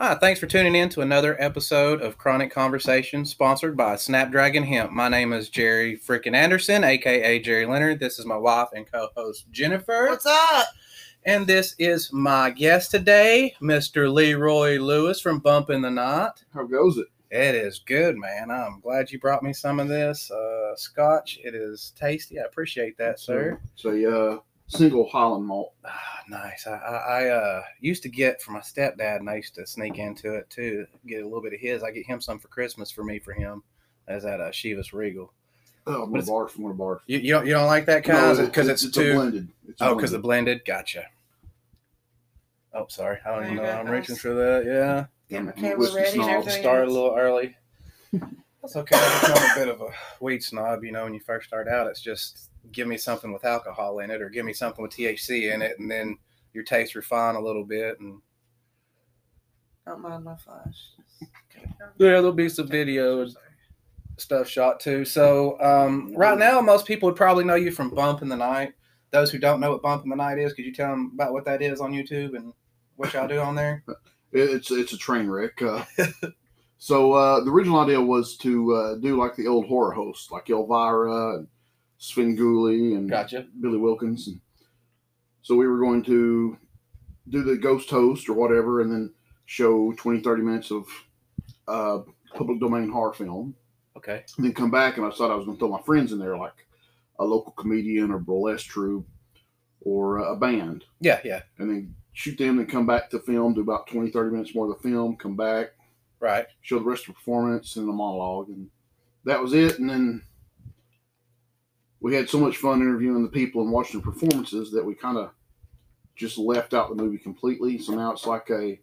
Hi, thanks for tuning in to another episode of Chronic Conversation, sponsored by Snapdragon Hemp. My name is Jerry Frickin' Anderson, aka Jerry Leonard. This is my wife and co-host Jennifer, What's up? and this is my guest today, Mr. Leroy Lewis from Bump in the Night. How goes it? It is good, man. I'm glad you brought me some of this uh, scotch. It is tasty. I appreciate that, sir. So, a uh, single Highland malt. Ah, nice. I, I, I uh, used to get from my stepdad, and I used to sneak into it too, get a little bit of his. I get him some for Christmas for me for him, as at uh, Chivas Regal. Oh, I'm gonna barf. I'm gonna barf. You, you don't you don't like that kind No, because it's, a too blended. It's oh because the blended. blended. Gotcha. Oh, sorry. I don't even know. I'm go, reaching for that. Yeah. Get my I'm a camera ready and snob. everything. Started a little early. That's okay. I become a bit of a weed snob. You know, when you first start out, it's just give me something with alcohol in it, or give me something with THC in it, and then your taste refine a little bit. And Don't mind my flash. yeah, there'll be some videos stuff shot too. So um, right now, most people would probably know you from Bump in the Night. Those who don't know what Bump in the Night is, could you tell them about what that is on YouTube and what y'all do on there? It's it's a train wreck. Uh, so uh, the original idea was to uh, do like the old horror hosts, like Elvira and Svengoolie and Gotcha. Billy Wilkins. And so we were going to do the ghost host or whatever, and then show 20, 30 minutes of uh, public domain horror film. Okay. and then come back and I thought I was going to throw my friends in there, like a local comedian or burlesque troupe or a band, Yeah. Yeah. and then shoot them, then come back to film, do about 20, 30 minutes more of the film, come back, Right. show the rest of the performance and a monologue. And that was it. And then we had so much fun interviewing the people and watching the performances that we kind of just left out the movie completely. So now it's like a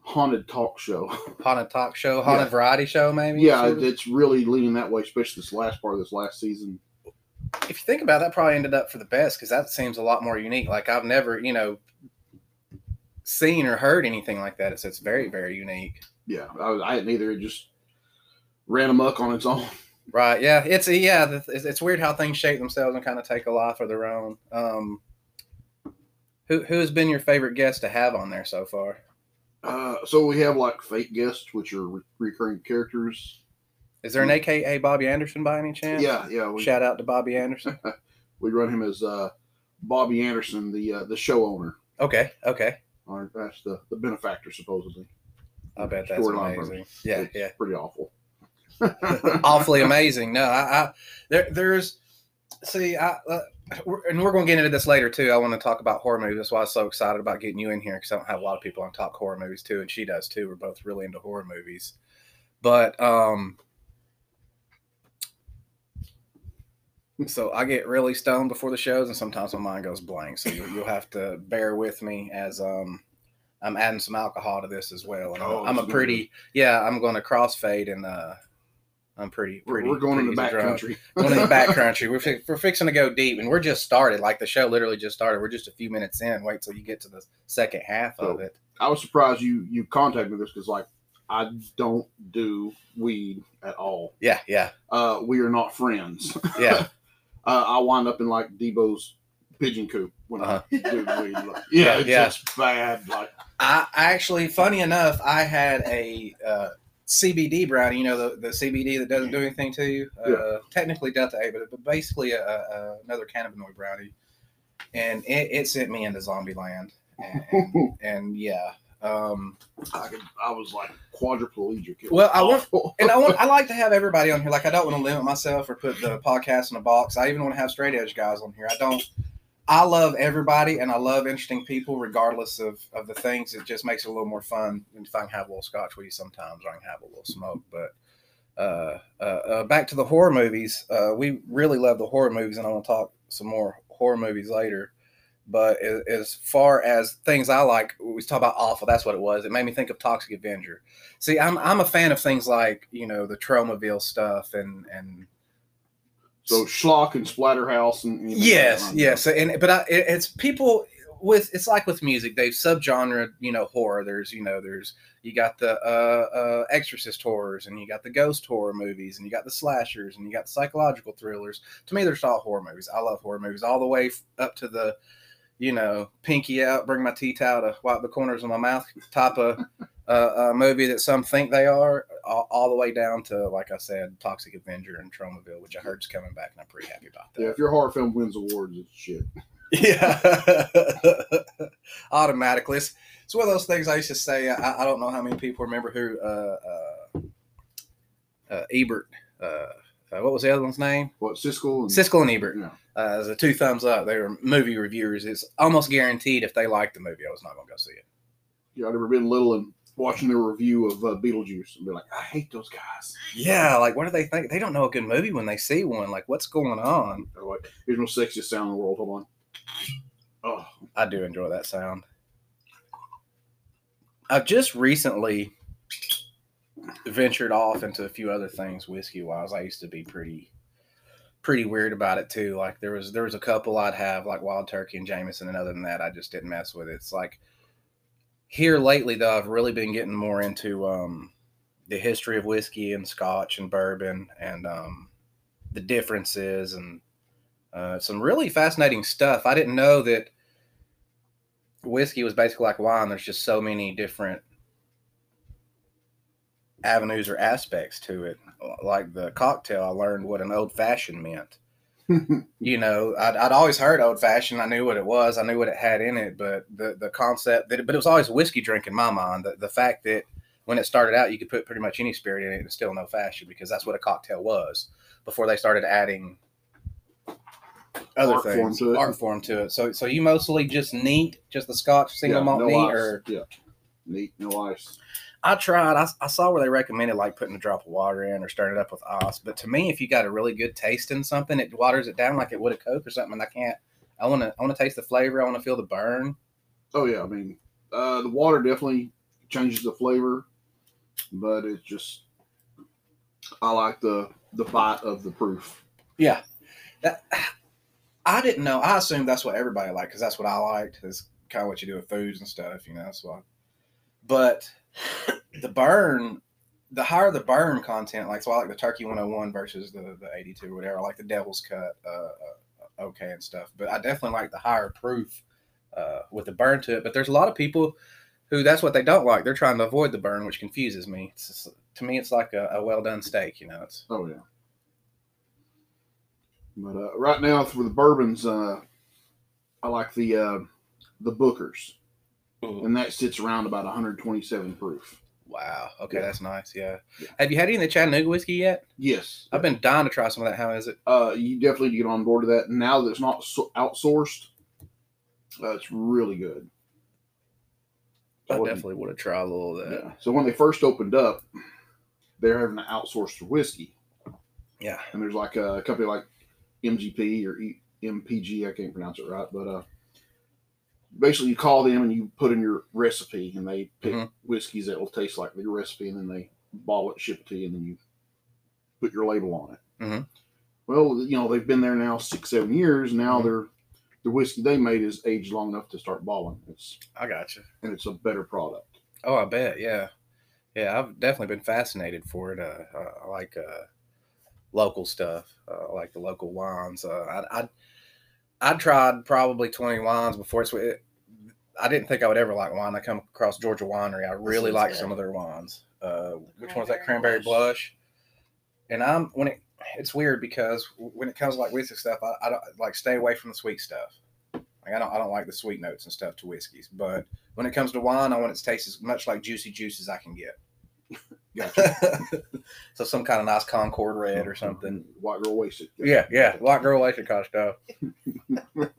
haunted talk show. Haunted talk show, haunted Yeah. variety show, maybe. yeah, sort of? it's really leaning that way, especially this last part of this last season. if you think about it, that probably ended up for the best because that seems a lot more unique. Like I've never, you know, seen or heard anything like that. It's it's very very unique. yeah, I, I hadn't either. It just ran amok on its own. Right? Yeah. It's yeah. It's, it's weird how things shape themselves and kind of take a life of their own. Um, who who has been your favorite guest to have on there so far? Uh, so we have like fake guests, which are re- recurring characters. Is there an AKA Bobby Anderson by any chance? Yeah, yeah. We, Shout out to Bobby Anderson. we run him as uh, Bobby Anderson, the uh, the show owner. Okay. Okay. Or that's the, the benefactor, supposedly. I bet that's amazing. Yeah. It's Yeah. Pretty awful. Awfully amazing. No, I, I there there's see I uh, we're, and we're going to get into this later too. I want to talk about horror movies. That's why I was so excited about getting you in here because I don't have a lot of people on talk horror movies too, and she does too. We're both really into horror movies, but um. So I get really stoned before the shows, and sometimes my mind goes blank. So you'll, you'll have to bear with me as um, I'm adding some alcohol to this as well. And I'm- Oh, I'm a pretty yeah. I'm going to crossfade, and uh, I'm pretty We're, pretty. we're going in the back country. Going in the back country. We're, fi- we're fixing to go deep, and we're just started. Like the show literally just started. We're just a few minutes in. Wait till you get to the second half of it. I was surprised you you contacted me this because like I don't do weed at all. Yeah, yeah, Uh, we are not friends. yeah. uh, I wind up in like Debo's pigeon coop when Uh-huh. I do weed. Like, yeah, it's Yeah. just bad. Like I I actually, funny enough, I had a uh, CBD brownie. You know the, the CBD that doesn't do anything to you. Uh, technically Delta Eight, but, but basically a, a, another cannabinoid brownie, and it, it sent me into zombie land. And, and, and yeah, um, I could, I was like quadriplegic. Well, I want- and I want I like to have everybody on here. Like I don't want to limit myself or put the podcast in a box. I even want to have straight edge guys on here. I don't. I love everybody and I love interesting people, regardless of of the things. It just makes it a little more fun. If I can have a little scotch with you sometimes, or I can have a little smoke. But uh, uh, uh, back to the horror movies. Uh, we really love the horror movies, and I want to talk some more horror movies later. But as, as far as things I like, we talk about awful. That's what it was. It made me think of Toxic Avenger. See, I'm I'm a fan of things like you know the Tromaville stuff and and so schlock and splatterhouse and yes, yes, and but I, it, it's people with it's like with music. They've subgenre, you know, horror. There's you know there's you got the uh, uh, Exorcist horrors and you got the ghost horror movies and you got the slashers and you got the psychological thrillers. To me, they're all horror movies. I love horror movies all the way up to the you know pinky out, bring my tea towel to wipe the corners of my mouth type of uh, uh, a movie that some think they are, all, all the way down to, like I said, Toxic Avenger and Tromaville, which I heard is coming back, and I'm pretty happy about that. Yeah, if your horror film wins awards, it's shit. Yeah, automatically. It's, it's one of those things I used to say. I, I don't know how many people remember who uh, uh, uh, Ebert. Uh, uh, what was the other one's name? What Siskel and Siskel and Ebert. Yeah. Uh, as a two thumbs up, they were movie reviewers. It's almost guaranteed if they liked the movie, I was not going to go see it. Yeah, I'd ever been little and watching their review of uh, Beetlejuice and be like, I hate those guys. Yeah, like what do they think? They don't know a good movie when they see one. Like, what's going on? They're like, here's my sexiest sound in the world. Hold on. Oh, I do enjoy that sound. I've just recently ventured off into a few other things whiskey wise. I used to be pretty pretty weird about it too. Like there was there was a couple I'd have like Wild Turkey and Jameson, and other than that, I just didn't mess with it. It's like here lately though, I've really been getting more into um, the history of whiskey and Scotch and bourbon and um, the differences and uh, some really fascinating stuff. I didn't know that whiskey was basically like wine. There's just so many different avenues or aspects to it. Like the cocktail, I learned what an old fashioned meant. You know, I'd, I'd always heard old fashioned. I knew what it was. I knew what it had in it, but the the concept that, but it was always a whiskey drink in my mind. The, the fact that when it started out, you could put pretty much any spirit in it and still no fashion because that's what a cocktail was before they started adding other Art form things, to it. art form to it. So, so you mostly just neat, just the Scotch single yeah, malt no neat, ice. or yeah, neat, no ice. I tried. I, I saw where they recommended like putting a drop of water in or stirring it up with ice. But to me, if you got a really good taste in something, it waters it down like it would a Coke or something. And I can't. I want to. I want to taste the flavor. I want to feel the burn. Oh yeah, I mean, uh, the water definitely changes the flavor, but it's just I like the the bite of the proof. Yeah. That I didn't know. I assumed that's what everybody liked because that's what I liked. Is kind of what you do with foods and stuff. You know. That's why. But the burn, the higher the burn content, like so, I like the Turkey 101 versus the the 82 or whatever. I like the Devil's Cut, uh, uh, okay and stuff. But I definitely like the higher proof uh, with the burn to it. But there's a lot of people who that's what they don't like. They're trying to avoid the burn, which confuses me. Just, to me, it's like a, a well done steak. You know, it's Oh yeah. But uh, right now for the bourbons, uh, I like the uh, the Bookers, and that sits around about 127 proof. Wow. Okay, Yeah. that's nice. Yeah. Yeah. Have you had any of the Chattanooga whiskey yet? Yes, I've been dying to try some of that. How is it? uh, you definitely need to get on board with that. Now that it's not so- outsourced, uh, it's really good. I wouldn't- definitely would have tried a little of that. Yeah. So when they first opened up, they're having to outsource their whiskey, Yeah. and there's like a company like MGP or E- MPG, I can't pronounce it right, but uh, basically you call them and you put in your recipe, and they pick Mhm. whiskeys that will taste like your recipe, and then they bottle it, ship it to you, and then you put your label on it. Mhm. Well, you know they've been there now six, seven years. Now Mhm. their the whiskey they made is aged long enough to start balling. It's I got you. and it's a better product. Oh, I bet. Yeah. Yeah. I've definitely been fascinated for it. Uh, uh, I like uh, local stuff. Uh, I like the local wines. Uh, I, I I tried probably twenty wines before it's. It, I didn't think I would ever like wine. I come across Georgia Winery. I really like good. some of their wines. Uh, which one's that? Cranberry Cranberry Blush. Blush. And I'm when it it's weird because when it comes to like whiskey stuff, I, I don't like stay away from the sweet stuff. Like I don't I don't like the sweet notes and stuff to whiskeys. But when it comes to wine, I want it to taste as much like juicy juice as I can get. Gotcha. so some kind of nice Concord red or something. White girl wasted. Yeah, yeah, white girl of stuff.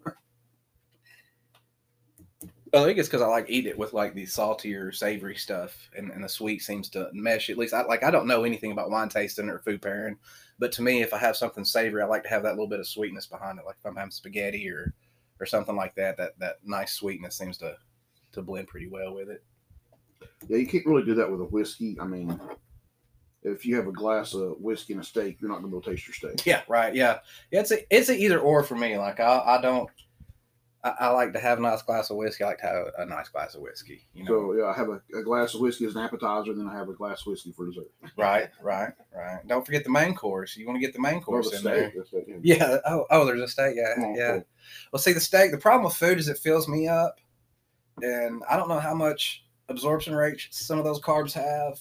I think it's because I like eat it with like the saltier, savory stuff, and, and the sweet seems to mesh. At least I like I don't know anything about wine tasting or food pairing, but to me, if I have something savory, I like to have that little bit of sweetness behind it. Like if I'm having spaghetti or or something like that, that that nice sweetness seems to to blend pretty well with it. Yeah, you can't really do that with a whiskey. I mean, if you have a glass of whiskey and a steak, you're not going to be able to taste your steak. Yeah, right. Yeah. It's a it's a either or for me. Like I I don't. I, I like to have a nice glass of whiskey. I like to have a nice glass of whiskey. You know, So yeah, I have a, a glass of whiskey as an appetizer, and then I have a glass of whiskey for dessert. right, right, right. Don't forget the main course. You want to get the main oh, course the in there. steak. It, yeah. Yeah. Oh, oh, there's a steak. Yeah, Oh, yeah. cool. Well, see, the steak. The problem with food is it fills me up, and I don't know how much absorption rate some of those carbs have,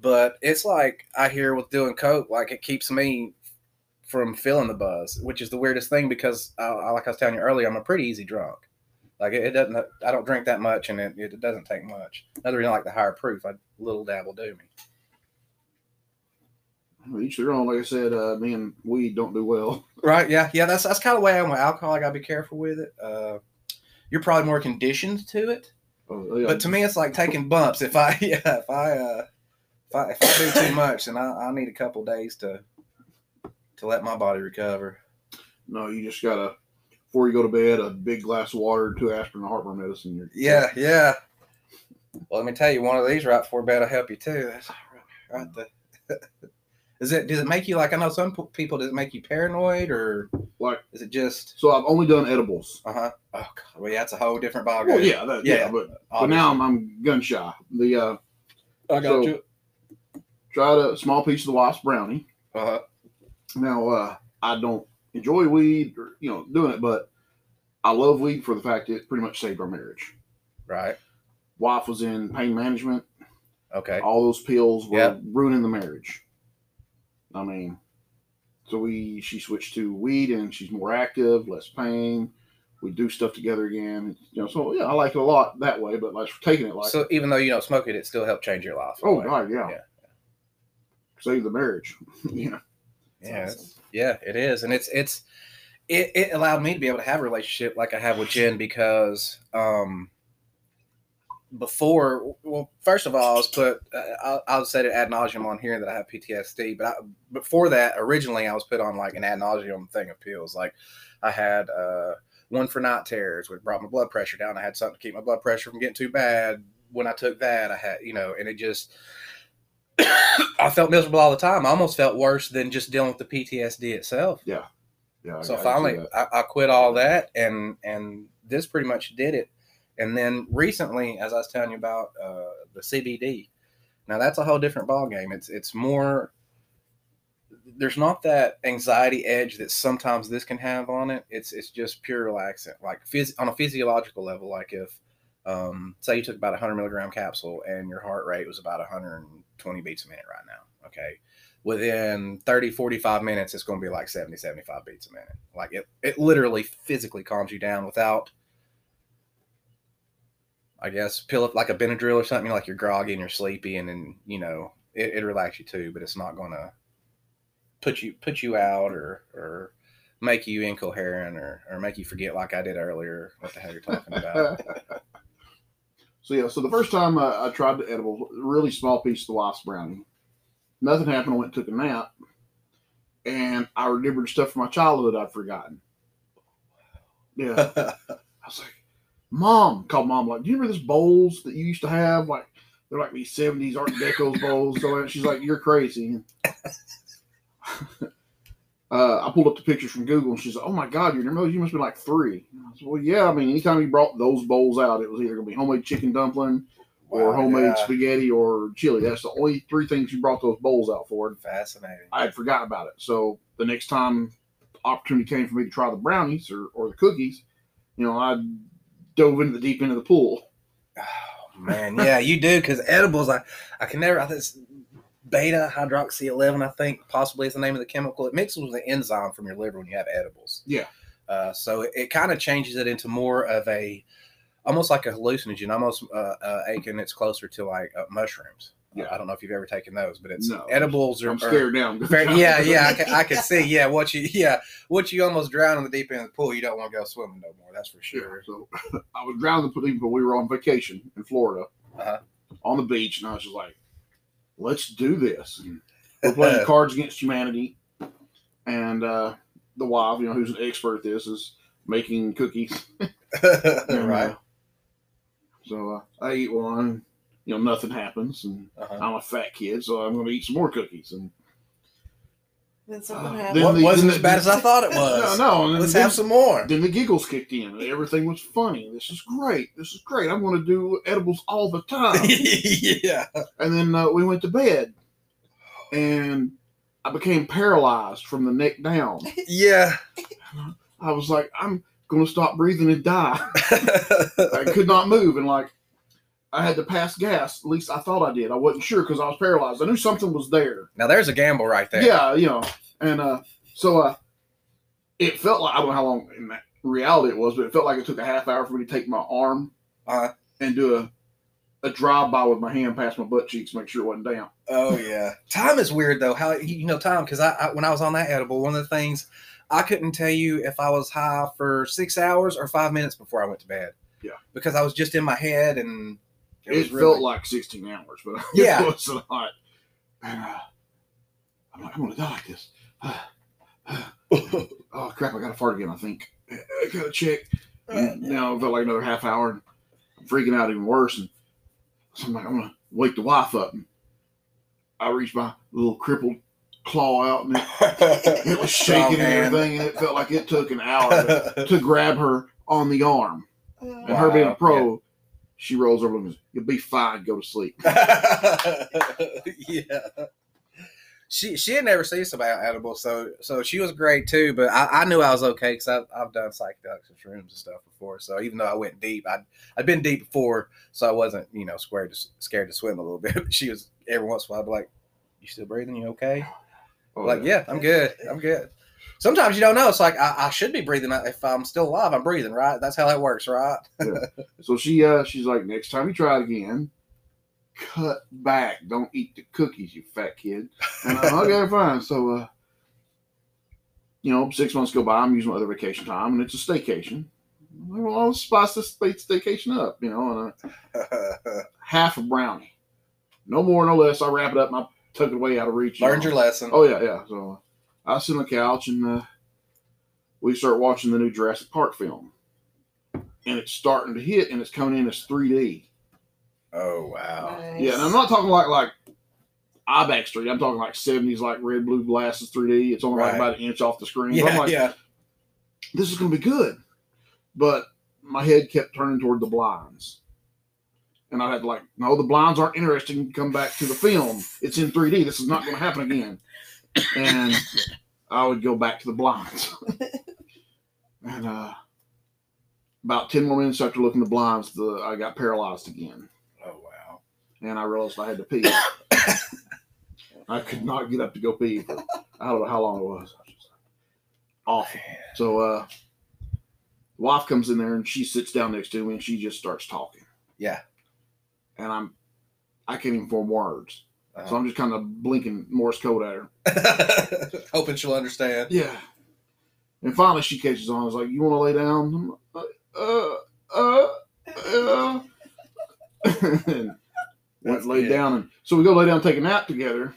but it's like I hear with doing coke, like it keeps me from feeling the buzz, which is the weirdest thing because, I, I- like I was telling you earlier, I'm a pretty easy drunk. Like it, it doesn't, I don't drink that much, and it, it doesn't take much. Another reason I like the higher proof, a little dab will do me. Each their own. Like I said, uh, me and weed don't do well. Right? Yeah, yeah. That's that's kind of the way I am with alcohol. I gotta be careful with it. Uh, you're probably more conditioned to it. Yeah, But to me, it's like taking bumps. If I, yeah, if I, uh, if I, if I do too much, then I, I need a couple days to, to let my body recover. no, you just gotta before you go to bed, a big glass of water, two aspirin, and heartburn medicine. You're Yeah, yeah. Well, let me tell you, one of these right before bed will help you too. That's right. The, is it? Does it make you like? I know some people. Does it make you paranoid, or Like- is it just? So I've only done edibles. Uh huh. Oh God. Well, yeah, it's a whole different ballgame. Well, yeah, that, yeah, Yeah. but but now I'm, I'm gun shy. The uh, I got so- you. tried a small piece of the wasp brownie. Uh huh. Now uh, I don't enjoy weed or you know doing it, but I love weed for the fact it pretty much saved our marriage. Right. Wife was in pain management. Okay. All those pills were Yep. ruining the marriage. I mean, so we she switched to weed and she's more active, less pain. We do stuff together again. You know, so yeah, I like it a lot that way. But like taking it like, So even though you don't smoke it, it still helped change your life. oh god, yeah, Yeah. save the marriage. yeah, Yeah, it's- yeah, it is, and it's it's it, it allowed me to be able to have a relationship like I have with Jen because um before well first of all I was put uh, I'll, I'll say it ad nauseum on here that I have PTSD but I, before that originally I was put on like an ad nauseum thing of pills like I had uh one for night terrors which brought my blood pressure down I had something to keep my blood pressure from getting too bad when I took that I had you know and it just I felt miserable all the time. I almost felt worse than just dealing with the PTSD itself. yeah. I- So I see finally. I, I quit all that, and and this pretty much did it. And then recently, as I was telling you about uh, the CBD, now that's a whole different ball game. It's it's more. There's not that anxiety edge that sometimes this can have on it. It's it's just pure relaxant, like phys- on a physiological level. Like if, um, say you took about a hundred milligram capsule and your heart rate was about 120 beats a minute right now. Okay, within 30 45 minutes it's going to be like 70 75 beats a minute like it, it literally physically calms you down without i guess pill up like a benadryl or something like you're groggy and you're sleepy and then you know it, it relax you too but it's not going to put you put you out or or make you incoherent or or make you forget like i did earlier what the hell you're talking about so yeah, so the first time uh, I tried the edible, really small piece of the wasp brownie. Nothing happened. I went and took a nap, and I remembered stuff from my childhood I'd forgotten. Yeah, I was like, "Mom," called mom. Like, do you remember those bowls that you used to have? Like, they're like these '70s Art Deco bowls. So she's like, "You're crazy." uh, I pulled up the pictures from Google, and she's like, "Oh my God, you remember those? You must be like three. I said, "Well, yeah. I mean, anytime you brought those bowls out, it was either going to be homemade chicken dumpling or Wow, homemade yeah. spaghetti or chili. That's the only three things you brought those bowls out for. fascinating I had forgotten about it. So the next time opportunity came for me to try the brownies or, or the cookies, you know, I dove into the deep end of the pool. Oh man, yeah, you do because edibles. I I can never. I think beta hydroxy eleven. I think possibly is the name of the chemical. It mixes with the enzyme from your liver when you have edibles. Yeah. Uh, so it, it kind of changes it into more of a, almost like a hallucinogen. Almost uh, uh. It's closer to like uh, mushrooms. Yeah. I don't know if you've ever taken those, but it's No, edibles are. I'm are- scared now. I'm Fair, yeah, yeah, I can, I can see. Yeah, what you, yeah, what you almost drown in the deep end of the pool, you don't want to go swimming no more. That's for Yeah, sure. so I was drowning the pool when we were on vacation in Florida Uh-huh. on the beach, and I was just like, let's do this. And we're playing Cards Against Humanity, and uh, the wife, you know, who's an expert at this, is making cookies. And, right. uh, so uh, I eat one. You know, nothing happens, and Uh-huh. I'm a fat kid, so I'm going to eat some more cookies. And Then something Uh, happened. then What the- wasn't then as the- bad as I thought it was. no, no, and then, Let's then, have some more. then the giggles kicked in. and Everything was funny. This is great. This is great. I'm going to do edibles all the time. yeah. and then uh, we went to bed, and I became paralyzed from the neck down. Yeah. I was like, I'm going to stop breathing and die. I could not move, and like I had to pass gas. At least I thought I did. I wasn't sure because I was paralyzed. I knew something was there. Now there's a gamble right there. Yeah, you know, and uh, so uh, it felt like I don't know how long in reality it was, but it felt like it took a half hour for me to take my arm Uh-huh. and do a a drive by with my hand past my butt cheeks, make sure it wasn't down. Oh yeah. Time is weird though. How you know time? Because I, I when I was on that edible, one of the things I couldn't tell you if I was high for six hours or five minutes before I went to bed. Yeah. Because I was just in my head and It, was felt really- like 16 hours, but Yeah. it was a lot. And, uh, I'm like, I'm gonna die like this. oh crap! I got to fart again. I think I gotta check. And now it felt like another half hour. And I'm freaking out even worse. And so I'm like, I'm gonna wake the wife up. And I reached my little crippled claw out, and it, it was shaking and everything. And it felt like it took an hour to, to grab her on the arm. And Uh, her being a Wow, pro, she rolls over and goes, "You'll be fine. Go to sleep." yeah. She she had never seen somebody edible, so so she was great too. But I, I knew I was okay because I've, I've done psychedelics and shrooms and stuff before. So even though I went deep, I'd I'd been deep before, so I wasn't you know scared to scared to swim a little bit. But she was every once in a while I'd be like, "You still breathing? You okay?" Oh, like, yeah, I'm good. I'm good. Sometimes you don't know. It's like I, I should be breathing. If I'm still alive, I'm breathing. Right? That's how that works, right? So she uh she's like, next time you try it again, cut back. Don't eat the cookies, you fat kid. And I'm okay, fine. So uh you know, six months go by, I'm using my other vacation time and it's a staycation. Well, I'll spice this stay- staycation up, you know, and a half a brownie. No more, no less. I wrap it up and I tuck it away out of reach. you Learned know. your lesson. Oh yeah, yeah. So uh, I sit on the couch and uh, we start watching the new Jurassic Park film, and it's starting to hit, and it's coming in as 3D. Oh wow. nice. Yeah, and I'm not talking like like IMAX 3D. I'm talking like 70s, like red blue glasses 3D. It's only like about an inch off the screen. But I'm Yeah, like, yeah. this is going to be good. But my head kept turning toward the blinds. And I had like, no, the blinds aren't interesting. Come back to the film. It's in 3D. This is not going to happen again. And I would go back to the blinds. and uh, about 10 more minutes after looking at the blinds, the, I got paralyzed again. Oh wow. And I realized I had to pee. I could not get up to go pee for I don't know how long it was. I was just awful. So uh wife comes in there and she sits down next to me and she just starts talking. Yeah. And I'm I can't even form words. So Uh-huh. I'm just kind of blinking Morse code at her. Hoping she'll understand. Yeah. And finally she catches on. I was like, You wanna lay down? I'm like, uh uh uh and went That's laid good. down and so we go lay down and take a nap together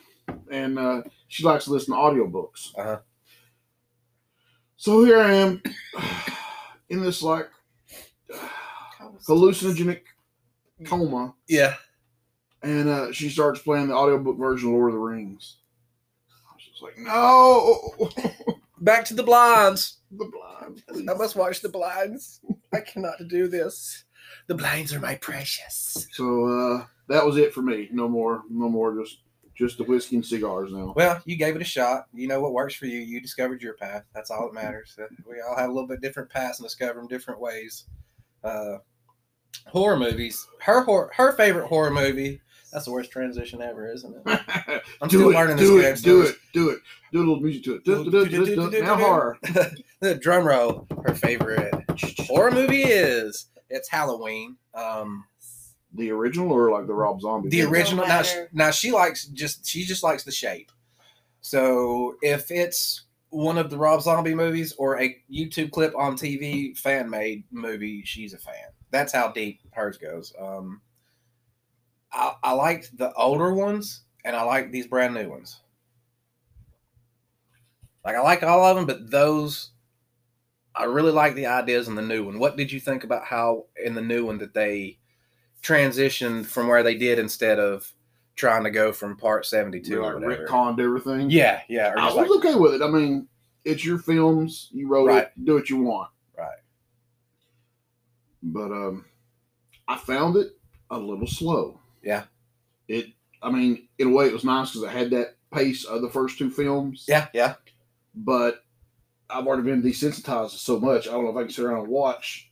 and uh she likes to listen to audiobooks. Uh-huh. So here I am in this like hallucinogenic coma, Yeah. And uh, she starts playing the audiobook version of Lord of the Rings. I was just like, no, Back to the blinds. the blind. please." I must watch the blinds. I cannot do this. The blinds are my precious. So uh, that was it for me. No more, no more. Just, just the whiskey and cigars now. Well, you gave it a shot. You know what works for you. You discovered your path. That's all that matters. Uh, We all have a little bit different paths and discover them different ways. Uh, horror movies. Her hor- her favorite horror movie. That's the worst transition ever, isn't it? I'm do still it, learning do this it, game. do it, do it. Do a little music to it. Do, do, do, do, do, do. Now horror. the drum roll. Her favorite horror movie is it's Halloween. Um, The original or like the Rob Zombie? the thing? original. Now, she, matter. now she likes just she just likes the shape. So if it's one of the Rob Zombie movies or a YouTube clip on TV fan made movie, she's a fan. That's how deep hers goes. Um, I, I liked the older ones and I like these brand new ones. Like I like all of them, but those I really like the ideas in the new one. What did you think about how in the new one that they transitioned from where they did instead of trying to go from part seventy two like or whatever? retconned everything. Yeah, yeah. I was like, okay with it. I mean, it's your films. You wrote Right. it. Do what you want. Right. But um, I found it a little slow. Yeah. It. I mean, in a way, it was nice because I had that pace of the first two films. yeah, yeah. But I've already been desensitized to so much. I don't know if I can sit around and watch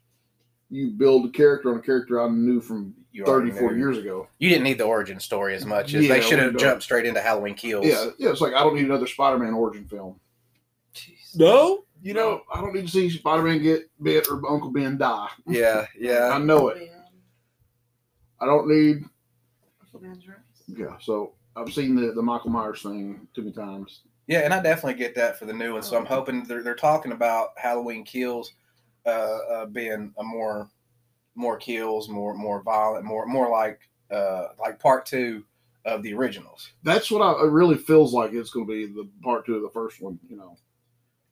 you build a character on a character I knew from You 30, 40 years ago. You didn't need the origin story as much as Yeah, they should have jumped straight into Halloween Kills. Yeah, yeah. It's like I don't need another Spider-Man origin film. Jeez. No, You know, I don't need to see Spider-Man get bit or Uncle Ben die. Yeah, yeah. I know it. I don't need. Man's right. Yeah. So I've seen the the Michael Myers thing too many times. Yeah, and I definitely get that for the new one. So I'm hoping they're, they're talking about Halloween Kills uh, uh, being a more more kills, more more violent, more more like uh, like part two of the originals. That's what I, it really feels like. It's going to be the part two of the first one. You know,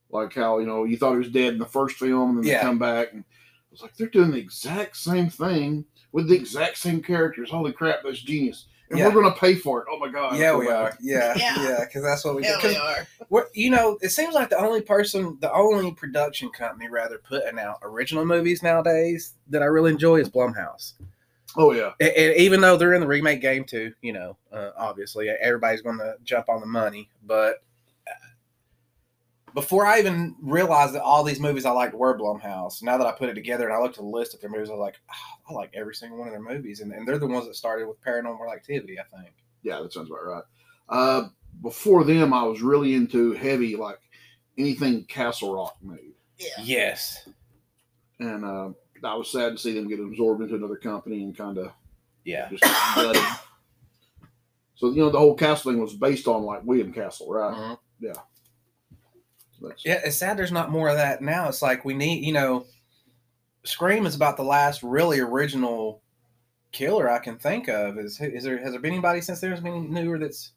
like how you know you thought he was dead in the first film, and then Yeah. they come back and it's like they're doing the exact same thing with the exact same characters. Holy crap, that's genius! And Yeah. we're going to pay for it. Oh my god! Yeah, we bad. are. Yeah, Yeah. yeah, because that's what we do. We are. we're, you know, it seems like the only person, the only production company, rather, putting out original movies nowadays that I really enjoy is Blumhouse. Oh yeah. And, and even though they're in the remake game too, you know, uh, obviously everybody's going to jump on the money. But before I even realized that all these movies I liked were Blumhouse, now that I put it together and I looked at the list of their movies, I was like, "Ah, I like every single one of their movies, and, and they're the ones that started with Paranormal Activity, I think. Yeah, that sounds about right. Uh, before them, I was really into heavy, like anything Castle Rock made, Yeah. Yes. and uh, I was sad to see them get absorbed into another company and kind of Yeah. just. So you know, the whole Castle thing was based on like William Castle, right? Mhm. That's, Yeah, it's sad there's not more of that now. It's like we need, you know, Scream is about the last really original killer I can think of. Is is there has there been anybody since there's been newer that's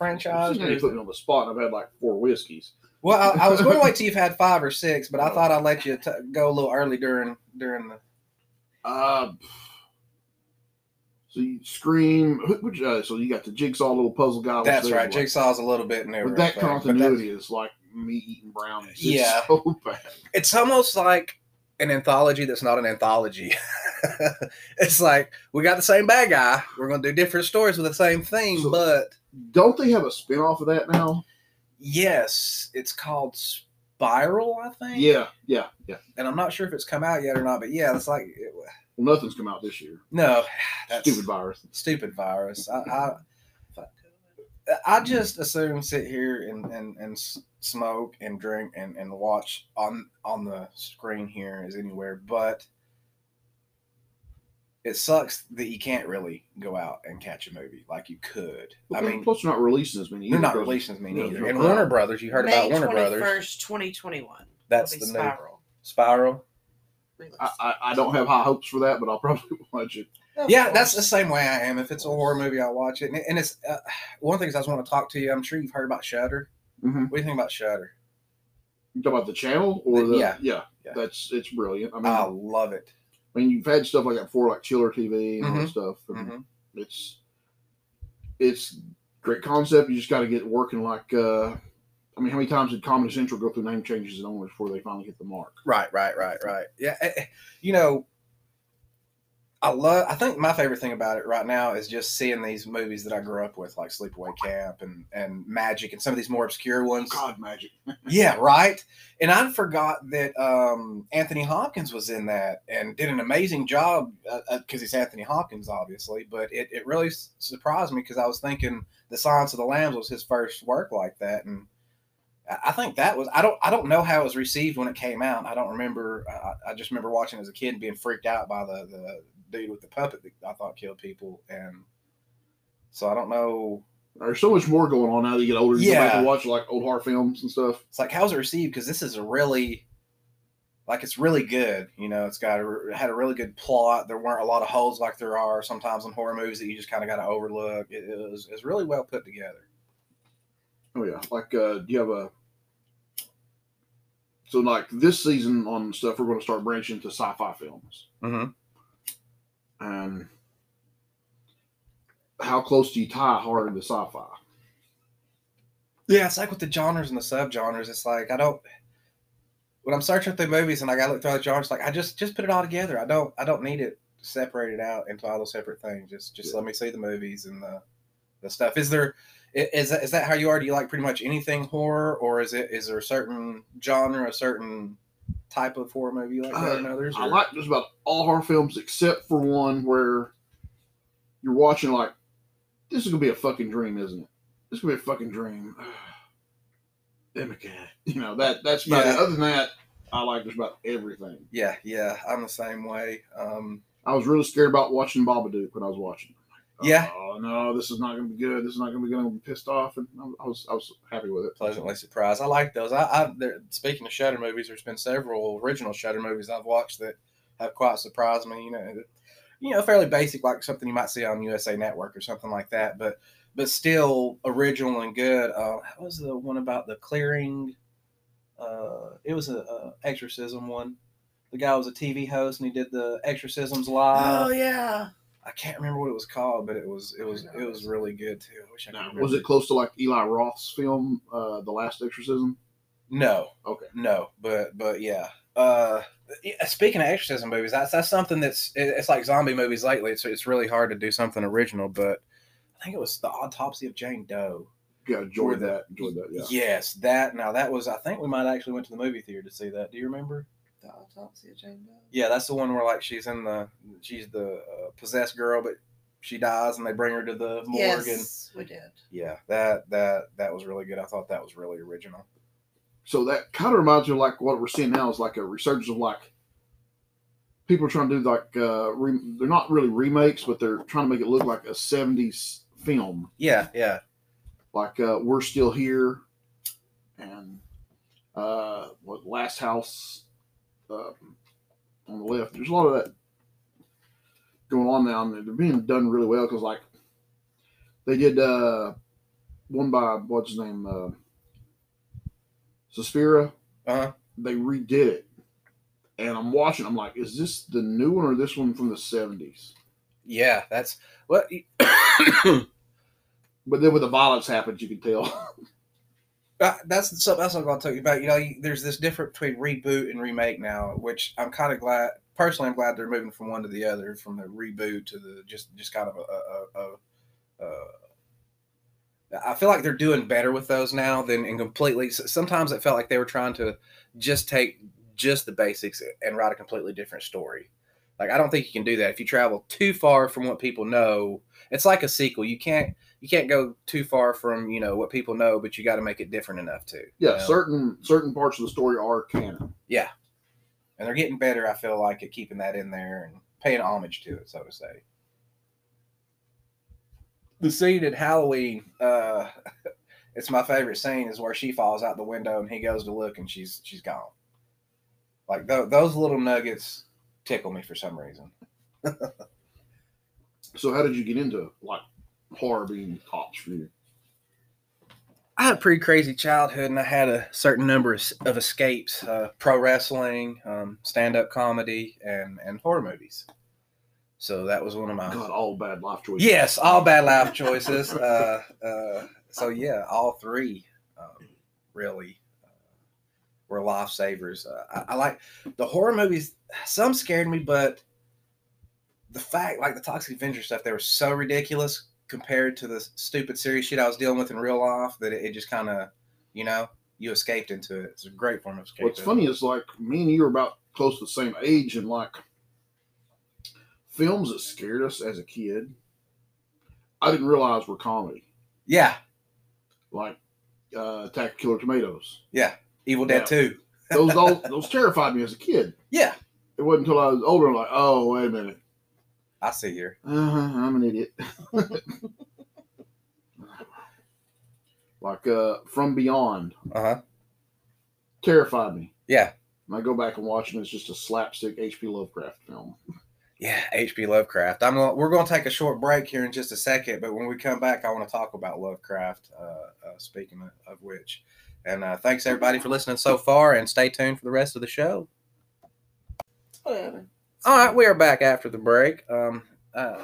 franchised? you is put me on the spot. I've had like four whiskeys. Well, I, I was going to wait till you've had five or six, but I thought I'd let you t- go a little early during during the. Uh, so you Scream. Which, uh, so you got the Jigsaw little puzzle guy. That's right. like- Jigsaw's a little bit newer. But that think, but continuity is like me eating brownies. It's Yeah. so bad. it's almost like an anthology that's not an anthology. it's like we got the same bad guy. We're going to do different stories with the same thing, So- but Don't they have a spin off of that now? yes, it's called Spiral, I think. Yeah, yeah, yeah. and I'm not sure if it's come out yet or not, but yeah, it's like Well, nothing's come out this year. no, that's Stupid virus. stupid virus. I, I I just assume sit here and, and, and s- smoke and drink and, and watch on on the screen here is anywhere, but it sucks that you can't really go out and catch a movie like you could. I mean, plus they're not releasing as many. they're not releasing as many no, either. And crowd. Warner Brothers, you heard May about Warner Brothers. 21st, 2021. That's will be the new- Spiral. Spiral. I, I, I don't have high hopes for that, but I'll probably watch it. Of Yeah, that's the same way I am. If it's a horror movie, I'll watch it. And, and it's uh, one of the things I just want to talk to you. I'm sure you've heard about Shudder. Mm-hmm. What do you think about Shudder? You talk about the channel or The- the yeah. yeah, Yeah. That's it's brilliant. I mean, I love it. I mean, you've had stuff like that before, like Chiller TV and all that Mhm. stuff. and hmm It's it's great concept. You just got to get working. Like, uh, I mean, how many times did Comedy Central go through name changes and owners before they finally hit the mark? Right, right, right, right. Yeah, eh, eh, you know, I love. I think my favorite thing about it right now is just seeing these movies that I grew up with, like Sleepaway Camp and and Magic, and some of these more obscure ones. God, magic. Yeah, right. And I forgot that um, Anthony Hopkins was in that and did an amazing job because he's Anthony Hopkins, obviously. But it, it really s- surprised me because I was thinking The Silence of the Lambs was his first work like that, and I- I think that was I don't I don't know how it was received when it came out. I don't remember. I, I just remember watching as a kid and being freaked out by the the dude with the puppet that I thought killed people, and so I don't know. There's so much more going on now that you get older. You go back Yeah. and watch like old horror films and stuff. it's like how's it received because this is a really like it's really good you know it's got a, it had a really good plot there weren't a lot of holes like there are sometimes in horror movies that you just kind of got to overlook it, it was it's really well put together Oh yeah, like uh, do you have a? So like this season on stuff, we're going to start branching into sci-fi films. mm-hmm. And how close do you tie horror to sci-fi? yeah it's like with the genres and the subgenres it's like i don't when i'm searching through movies and i gotta look through the genres like i just just put it all together i don't i don't need it separated out into all those separate things just just Yeah. let me see the movies and the the stuff is there i- is that is that how you are do you like pretty much anything horror or is it is there a certain genre a certain type of horror movie you like better than others? I like just about all horror films except for one where you're watching like this is gonna be a fucking dream, isn't it? This is gonna be a fucking dream. Damn it. You know that that's about Yeah. it. Other than that, I like just about everything. Yeah, yeah, I'm the same way. Um, I was really scared about watching Babadook when I was watching. Yeah. Oh no, this is not gonna be good. This is not gonna be good. I'm gonna be pissed off, and I was I was happy with it. pleasantly surprised. I like those. I, I there, speaking of Shudder movies, there's been several original Shudder movies I've watched that have quite surprised me. You know, you know, fairly basic, like something you might see on USA Network or something like that, but but still original and good. Uh, what was the one about the clearing? Uh, it was a, a exorcism one. The guy was a TV host and he did the exorcisms live. Oh yeah. I can't remember what it was called, but it was it was it was really good too. I wish I was it close to like Eli Roth's film, uh, The Last Exorcism? No, Okay. no, but but yeah. Uh, speaking of exorcism movies, that's that's something that's it's like zombie movies lately. It's it's really hard to do something original. But I think it was the autopsy of Jane Doe. Yeah, enjoyed that. Enjoyed that. Yeah. Yes, that. Now that was. I think we might actually went to the movie theater to see that. Do you remember? The autopsy of Jane Doe. Yeah, that's the one where like she's in the she's the uh, possessed girl, but she dies and they bring her to the morgue. And, Yes, we did. yeah, that that that was really good. I thought that was really original. So that kind of reminds me of like what we're seeing now is like a resurgence of like people are trying to do like uh re- they're not really remakes, but they're trying to make it look like a '70s film. Yeah, yeah. Like uh, we're still here, and uh, what Last House uh, on the left. There's a lot of that going on now, and they're being done really well because like they did uh one by what's his name uh, Suspiria Uh huh. they redid it. And I'm watching, I'm like, is this the new one or this one from the 70s? Yeah, that's what. But then when the violence happens, you can tell. Uh, that's something else I'm going to talk about. You know, there's this difference between reboot and remake now, which I'm kind of glad. Personally, I'm glad they're moving from one to the other, from the reboot to the just just kind of a. a, a, a I feel like they're doing better with those now than in completely. Sometimes it felt like they were trying to just take just the basics and write a completely different story. Like I don't think you can do that if you travel too far from what people know. It's like a sequel. You can't you can't go too far from you know what people know, but you got to make it different enough too. you Yeah, know? certain certain parts of the story are canon. Yeah, and they're getting better. I feel like at keeping that in there and paying homage to it, so to say. The scene at Halloween, uh, it's my favorite scene, is where she falls out the window and he goes to look and she's she's gone. Like th- those little nuggets tickle me for some reason. So how did you get into like horror being tops for you? I had a pretty crazy childhood, and I had a certain number of, of escapes: uh, pro wrestling, um, stand-up comedy, and and horror movies. So that was one of my God, all bad life choices. yes, all bad life choices. uh, uh, so yeah, all three um, really uh, were lifesavers. Uh, I, I like the horror movies. Some scared me, but the fact, like the Toxic Avenger stuff, they were so ridiculous compared to the stupid serious shit I was dealing with in real life that it, it just kind of, you know, you escaped into it. It's a great form of escape. What's funny is like me and you are about close to the same age, and like films that scared us as a kid, I didn't realize were comedy. Yeah, Like uh, Attack of Killer Tomatoes. yeah. Evil Dead Yeah. Two. Those those, those terrified me as a kid. Yeah, It wasn't until I was older, like, oh, wait a minute. I sit here. Uh-huh, I'm an idiot. like uh, From Beyond Uh huh. terrified me. Yeah. And I go back and watch it, and it's just a slapstick H.P. Lovecraft film. Yeah, H.P. Lovecraft. I'm gonna, we're going to take a short break here in just a second, but when we come back, I want to talk about Lovecraft. Uh, uh, speaking of, of which, and uh, thanks everybody for listening so far, and stay tuned for the rest of the show. Whatever. All right, we are back after the break. Um, uh,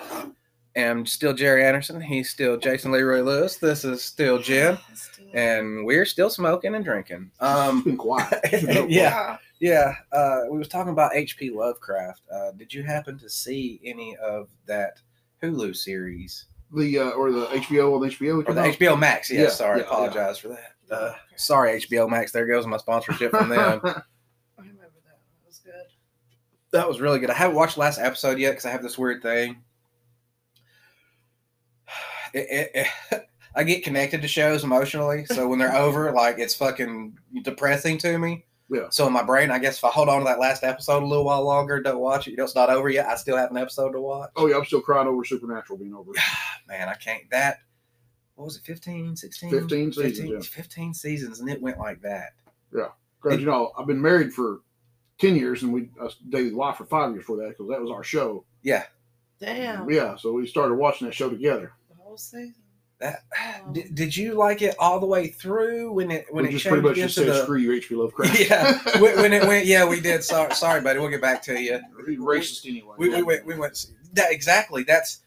am still Jerry Anderson. He's still Jason Leroy Lewis. This is still Jim, and we're still smoking and drinking. Um, quiet. yeah. Yeah, uh, we was talking about H.P. Lovecraft. Uh, did you happen to see any of that Hulu series The uh, or the HBO on HBO. or the HBO Max? Yeah, Yeah, sorry, yeah, apologize for that. Uh, sorry, HBO Max. There goes my sponsorship from them. That. Was really good. I haven't watched the last episode yet because I have this weird thing. It, it, it, I get connected to shows emotionally, so when they're over, like it's fucking depressing to me. Yeah. So in my brain, I guess if I hold on to that last episode a little while longer, don't watch it, you know, it's not over yet. I still have an episode to watch. Oh yeah, I'm still crying over Supernatural being over. Man, I can't. That what was it? 15, 16? 15 seasons, 15, yeah. 15 seasons, and it went like that. Yeah, because you know I've been married for ten years, and we I dated wife for five years for that because that was our show. Yeah. Damn. Yeah, so we started watching that show together. The whole season. That Wow. did, did you like it all the way through when it when we it just pretty much just said the screw you, H.P. Lovecraft. yeah when, when it went yeah we did sorry sorry buddy we'll get back to you He's racist anyway. we, we went we went that exactly that's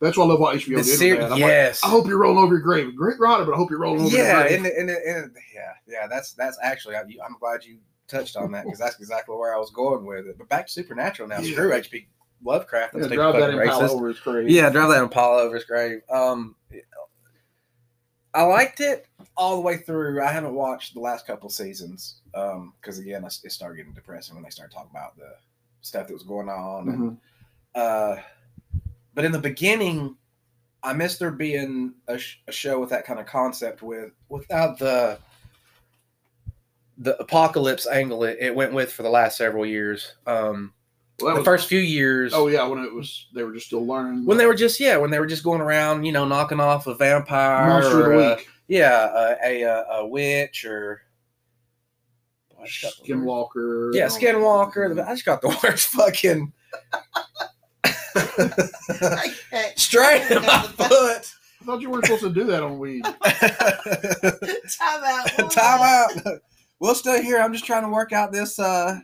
That's what I love about HBO the did ser- that. I'm like, yes I hope you're rolling over your grave. Great writer, but I hope you're rolling over yeah your grave. and, and, and, yeah yeah that's that's actually I, I'm glad you touched on that because that's exactly where I was going with it but back to Supernatural now Yeah. screw H.P. Lovecraft Yeah, drive that Impala racist. over his grave. Yeah, drive that Impala over his grave. Um, I liked it all the way through. I haven't watched the last couple seasons because again, it started getting depressing when they started talking about the stuff that was going on. And, Mhm. uh, but in the beginning, I missed there being a, sh- a show with that kind of concept with without the the apocalypse angle it, it went with for the last several years. Um, Well, the was- first few years. Oh yeah, when it was they were just still learning. when they were just yeah when they were just going around you know knocking off a vampire monster or of the a- week, yeah a, a a witch or I just got the worst- Skinwalker. yeah skinwalker that. i just got the worst fucking I can't. straight in my foot I thought you weren't supposed to do that on weed. Time out. Time out we'll still here. I'm just trying to work out this uh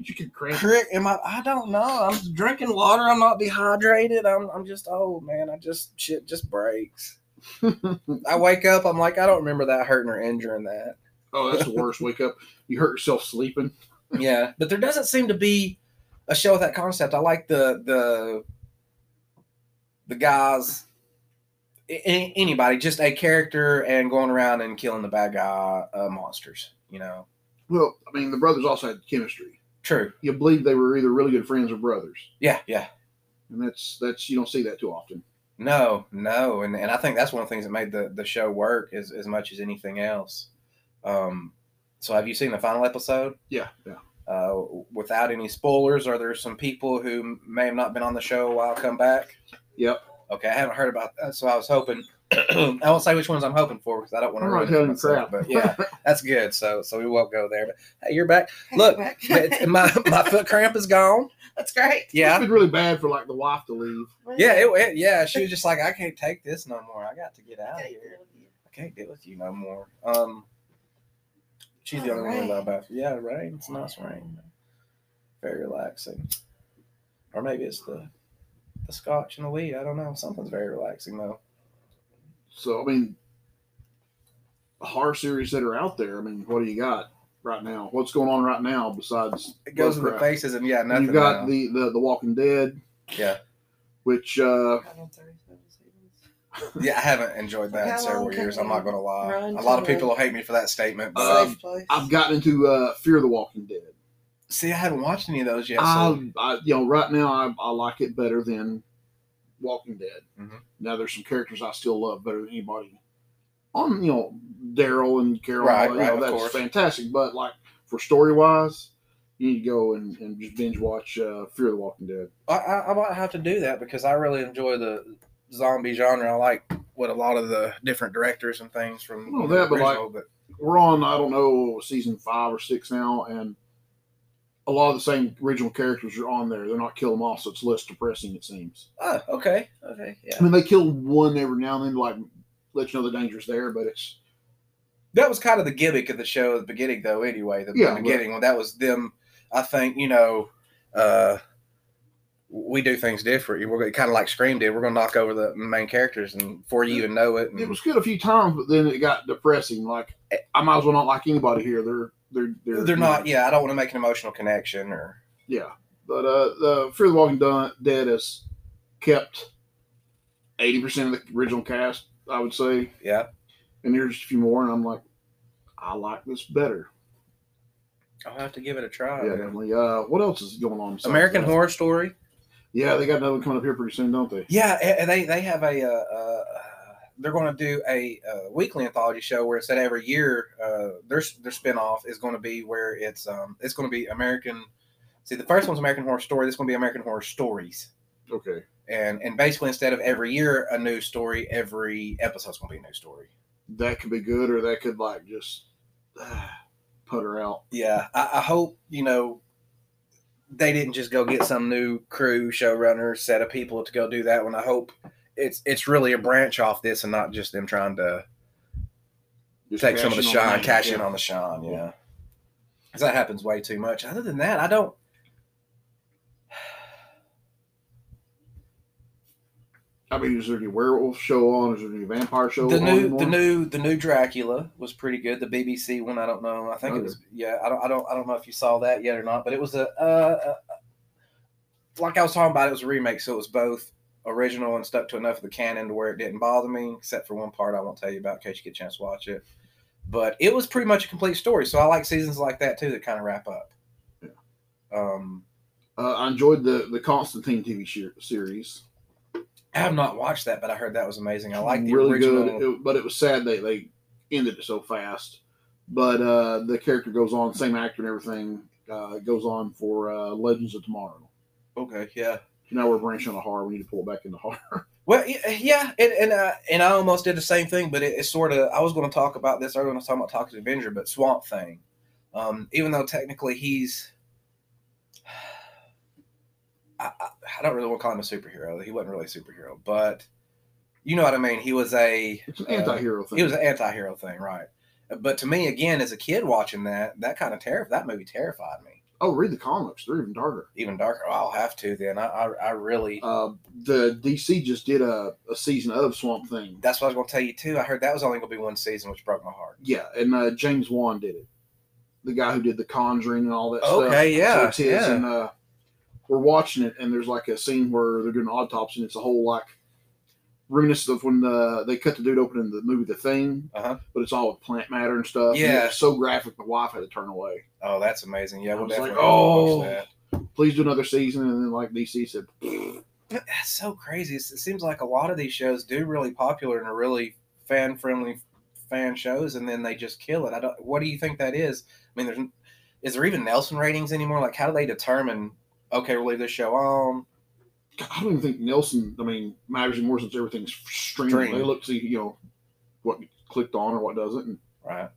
you can cramp. crick in my i don't know. I'm drinking water. I'm not dehydrated. I'm, I'm just old man. I just shit just breaks. I wake up i'm like i don't remember that hurting or injuring that. Oh, that's the worst. Wake up, you hurt yourself sleeping. yeah but there doesn't seem to be a show with that concept. I like the the the guys a- a- anybody just a character and going around and killing the bad guy uh, monsters you know Well, I mean, the brothers also had chemistry. true You believe they were either really good friends or brothers, yeah yeah and that's that's you don't see that too often. no no and, and i think that's one of the things that made the, the show work as, as much as anything else um so have you seen the final episode Yeah, yeah. uh, without any spoilers, are there some people who may have not been on the show a while come back? Yep. Okay, I haven't heard about that, so I was hoping. I won't say which ones I'm hoping for because I don't want to I'm not ruin it telling for you myself, crap. But yeah, that's good. So so we won't go there. But hey, you're back. Hey, Look, back. My my foot cramp is gone. That's great. It's Yeah, been really bad for like the wife to leave. yeah, it, it- yeah. She was just like, I can't take this no more. I got to get out of here. I can't deal with you no more. Um, she's the Oh, only one rain. that about. Yeah, rain. It's nice rain. Very relaxing. Or maybe it's the the scotch and the weed. I don't know. Something's very relaxing though. So I mean, horror series that are out there. I mean, what do you got right now? What's going on right now besides It goes in the faces and yeah, nothing. You've got now. the, the the Walking Dead, yeah, which uh, Got on 37 seasons. yeah. I haven't enjoyed that in several years. I'm not gonna lie. A lot of people will hate me for that statement, but Um, I've gotten into uh, Fear the Walking Dead. See, I haven't watched any of those yet. So I, I, you know, right now I, I like it better than Walking Dead. Mhm. Now there's some characters I still love better than anybody. On you know Daryl and Carol, Right, you right, know, that's course. fantastic. But like for story wise, you need to go and, and just binge watch uh, Fear of the Walking Dead. I, I, I might have to do that because I really enjoy the zombie genre. I like what a lot of the different directors and things from Well, that, but like- but We're on I don't know season five or six now, and a lot of the same original characters are on there. They're not killing them off, so it's less depressing. It seems. oh, okay, okay, yeah. I mean, they kill one every now and then, like let you know the danger's there, but it's That was kind of the gimmick of the show at the beginning, though. Anyway, the, Yeah, the beginning when that was them. I think you know, uh, we do things different. We're kind of like Scream did. We're going to knock over the main characters, and before you even know it, and- it was good a few times, but then it got depressing. Like I might as well not like anybody here. They're they're they're, they're not. Yeah, I don't want to make an emotional connection or. Yeah, but uh, the Fear the Walking Dead has kept eighty percent of the original cast, I would say, Yeah, and there's a few more, and I'm like, I like this better. I'll have to give it a try. yeah, man. definitely. Uh, what else is going on? American that? Horror Story. Yeah, they got another one coming up here pretty soon, don't they? Yeah, and they they have a. Uh, uh, they're going to do a, uh weekly anthology show where it's of every year, uh, their their spinoff is going to be where it's um it's going to be American. See, the first one's American Horror Story. This is going to be American Horror Stories, Okay. and and basically instead of every year a new story, every episode's going to be a new story. That could be good, or that could like just uh, put her out. Yeah, I, I hope you know they didn't just go get some new crew showrunner set of people to go do that one. I hope it's it's really a branch off this and not just them trying to Just take some of the cash in on shine, cash Yeah. in on the shine. Yeah, because that happens way too much. Other than that, I don't. I mean, is there any werewolf show on? Is there any vampire show The on? new, anymore? the new, the new Dracula was pretty good. The BBC one, I don't know. I think it was. Yeah, I don't, I don't, I don't know if you saw that yet or not. But it was a, uh, uh, like I was talking about, it was a remake, so it was both original and stuck to enough of the canon to where it didn't bother me, except for one part I won't tell you about in case you get a chance to watch it. But it was pretty much a complete story, so I like seasons like that too that kind of wrap up. Yeah. Um, Uh, I enjoyed the the Constantine TV series. I have not watched that, but I heard that was amazing. I like the really original. good, It- but it was sad they they ended it so fast. But uh, the character goes on, same actor and everything. Uh, goes on for uh, Legends of Tomorrow. Okay, yeah. You know we're branching on horror. We need to pull it back into horror. Well, yeah, and and, uh, and I almost did the same thing, but it, it's sort of. I was going to talk about this earlier when I was talking about Toxic Avenger, but Swamp Thing. Um, even though technically he's, I, I, I don't really want to call him a superhero. He wasn't really a superhero, but you know what I mean. He was a. It's an uh, anti-hero thing. He was an anti-hero thing, right? But to me, again, as a kid watching that, that kind of terror, that movie terrified me. Oh, read the comics; they're even darker. Even darker. I'll have to then. I, I, I really. Uh, the DC just did a, a season of Swamp Thing. That's what I was going to tell you too. I heard that was only going to be one season, which broke my heart. Yeah, and uh, James Wan did it. The guy who did The Conjuring and all that stuff. Okay, yeah, So it's yeah. And uh, we're watching it, and there's like a scene where they're doing an autopsy, and it's a whole like reminiscent of when uh, they cut the dude open in the movie The Thing, Uh-huh. but it's all with plant matter and stuff. and Yeah. was so graphic, my wife had to turn away. Oh, that's amazing. Yeah, I we'll was like, definitely have oh. watch that. Please do another season, and then like DC said, But That's so crazy. It seems like a lot of these shows do really popular and are really fan friendly fan shows, and then they just kill it. I don't. What do you think that is? I mean, there's is there even Nielsen ratings anymore? Like, how do they determine? Okay, we'll leave this show on. I don't even think Nielsen. I mean, matters anymore since everything's streaming. Stream. They look see you know what clicked on or what doesn't, and Right.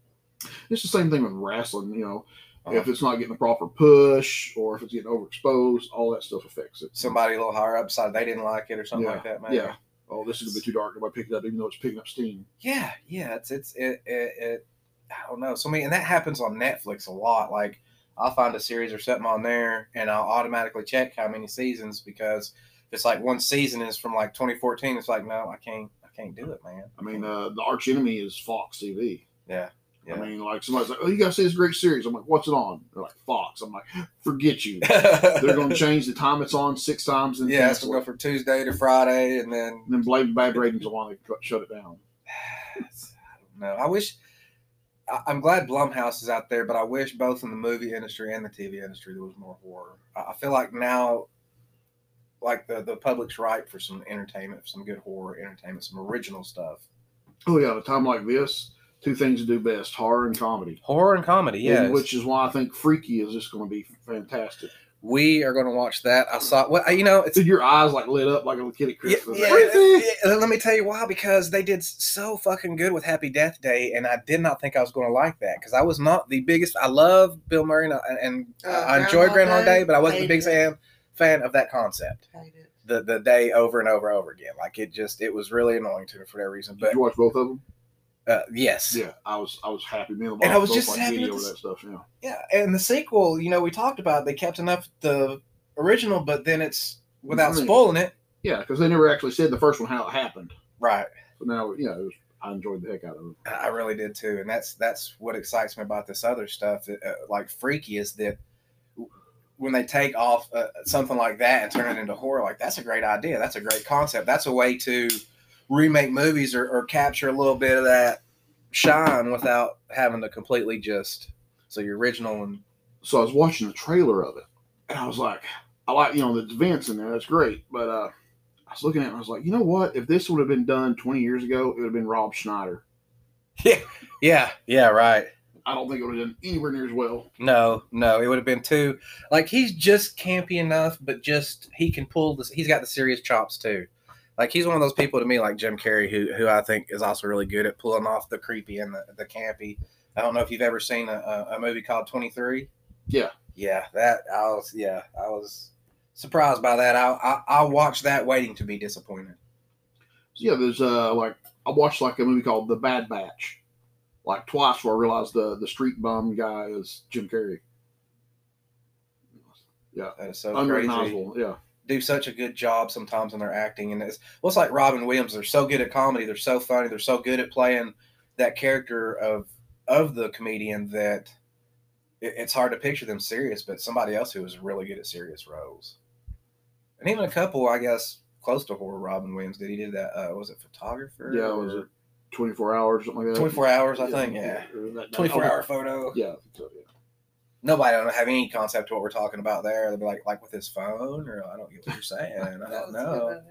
it's the same thing with wrestling. You know, Uh-huh. if it's not getting the proper push or if it's getting overexposed, all that stuff affects it. Somebody a little higher up decided they didn't like it or something Yeah, like that. Maybe. yeah. Oh, this is a bit too dark. If I pick it up, even though it's picking up steam. Yeah, yeah, it's it's it, it, it I don't know. So I mean, and that happens on Netflix a lot. Like I'll find a series or something on there, and I'll automatically check how many seasons because it's like one season is from like 2014, it's like no, I can't, I can't do it, man. I mean, uh, the arch enemy is Fox TV. Yeah, Yeah. I mean, like somebody's like, "Oh, you gotta see this great series." I'm like, "What's it on?" They're like, "Fox." I'm like, "Forget you." They're going to change the time it's on six times and yeah, it's gonna go from Tuesday to Friday, and then And then blame bad ratings on they shut it down. I don't know. I wish. I'm glad Blumhouse is out there, but I wish both in the movie industry and the TV industry there was more horror. I feel like now, like the the public's ripe for some entertainment, some good horror entertainment, some original stuff. Oh yeah, at a time like this, two things to do best: horror and comedy. Horror and comedy, And yes. which is why I think Freaky is just going to be fantastic. we are going to watch that. I saw. Well, you know, it's Dude, your eyes like lit up like a little kid at Christmas. yeah, Freaky! yeah, let me tell you why. Because they did so fucking good with Happy Death Day, and I did not think I was going to like that. Because I was not the biggest. I love Bill Murray, and, I- and Uh, I enjoyed Groundhog Groundhog Day? Day, but I wasn't the Hated biggest fan fan of that concept. Hate it. The the day over and over and over again. Like it just it was really annoying to me for that reason. Did But you watch both of them? uh, yes, Yeah, I was. I was happy. Me and, And I was just like happy with over this- that stuff. Yeah. yeah. And the sequel, you know, we talked about they kept enough the original, but then it's without Mhm. spoiling it. Yeah, because they never actually said the first one how it happened. Right. But now, yeah, it was, I enjoyed the heck out of it. I really did too, and that's that's what excites me about this other stuff. That, uh, like freaky is that when they take off uh, something like that and turn it into horror, like that's a great idea. That's a great concept. That's a way to remake movies or, or capture a little bit of that shine without having to completely just so your original and so I was watching the trailer of it, and I was like, I like you know the events in there. That's great, but uh, I was looking at it and I was like, you know what? If this would have been done 20 years ago, it would have been Rob Schneider. Yeah, yeah, right. I don't think it would have done anywhere near as well. No, no, it would have been too. Like he's just campy enough, but just he can pull this. He's got the serious chops too. Like he's one of those people to me, like Jim Carrey, who who I think is also really good at pulling off the creepy and the, the campy. I don't know if you've ever seen a, a, a movie called Twenty Three. Yeah. yeah, that I was. Yeah, I was surprised by that. I I, I watched that waiting to be disappointed. Yeah, there's uh like I watched like a movie called The Bad Batch, like twice where I realized the the street bum guy is Jim Carrey. That is so crazy. Unrecognizable. Yeah. do such a good job sometimes in their acting. And it's well, like Robin Williams. They're so good at comedy. They're so funny. They're so good at playing that character of of the comedian that it, it's hard to picture them serious. But somebody else who is really good at serious roles, and even a couple, I guess, close to horror. Robin Williams did. He did that. Uh, was it photographer? Yeah, was it 24 hours, something like that? Twenty four hours, I think. Yeah, That- that- twenty four hour photo. Yeah, I think so, yeah. Nobody don't have any concept of what we're talking about there. They'll be like, like with his phone, or I don't get what you're saying. I don't was a good know.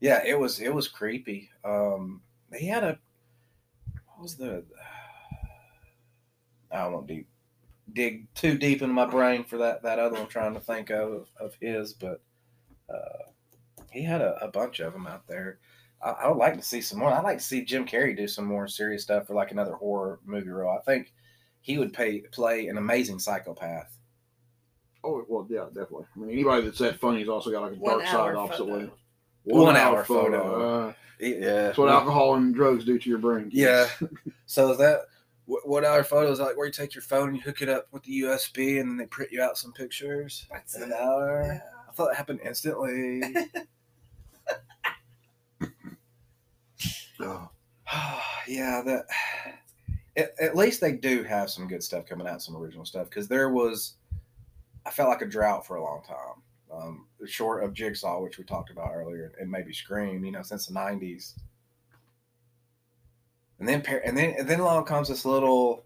Yeah, it was it was creepy. Um, he had a what was the I don't want to deep dig too deep into my brain for that that other one trying to think of of his, but uh, he had a, a bunch of them out there. I, I would like to see some more. I'd like to see Jim Carrey do some more serious stuff for like another horror movie role. I think he would pay, play an amazing psychopath. Oh, well, yeah, definitely. I mean, anybody that's that funny has also got like a One dark side hour opposite photo. way. One hour photo. Uh, Yeah, that's what alcohol and drugs do to your brain. Yeah. So is that what, what our photos like where you take your phone and you hook it up with the USB and then they print you out some pictures That's an hour? Yeah. I thought it happened instantly. Oh, yeah, that. At, at least they do have some good stuff coming out, some original stuff. Because there was, I felt like a drought for a long time. Um, short of Jigsaw, which we talked about earlier, and maybe Scream. You know, since the '90s. And then, and then, and then along comes this little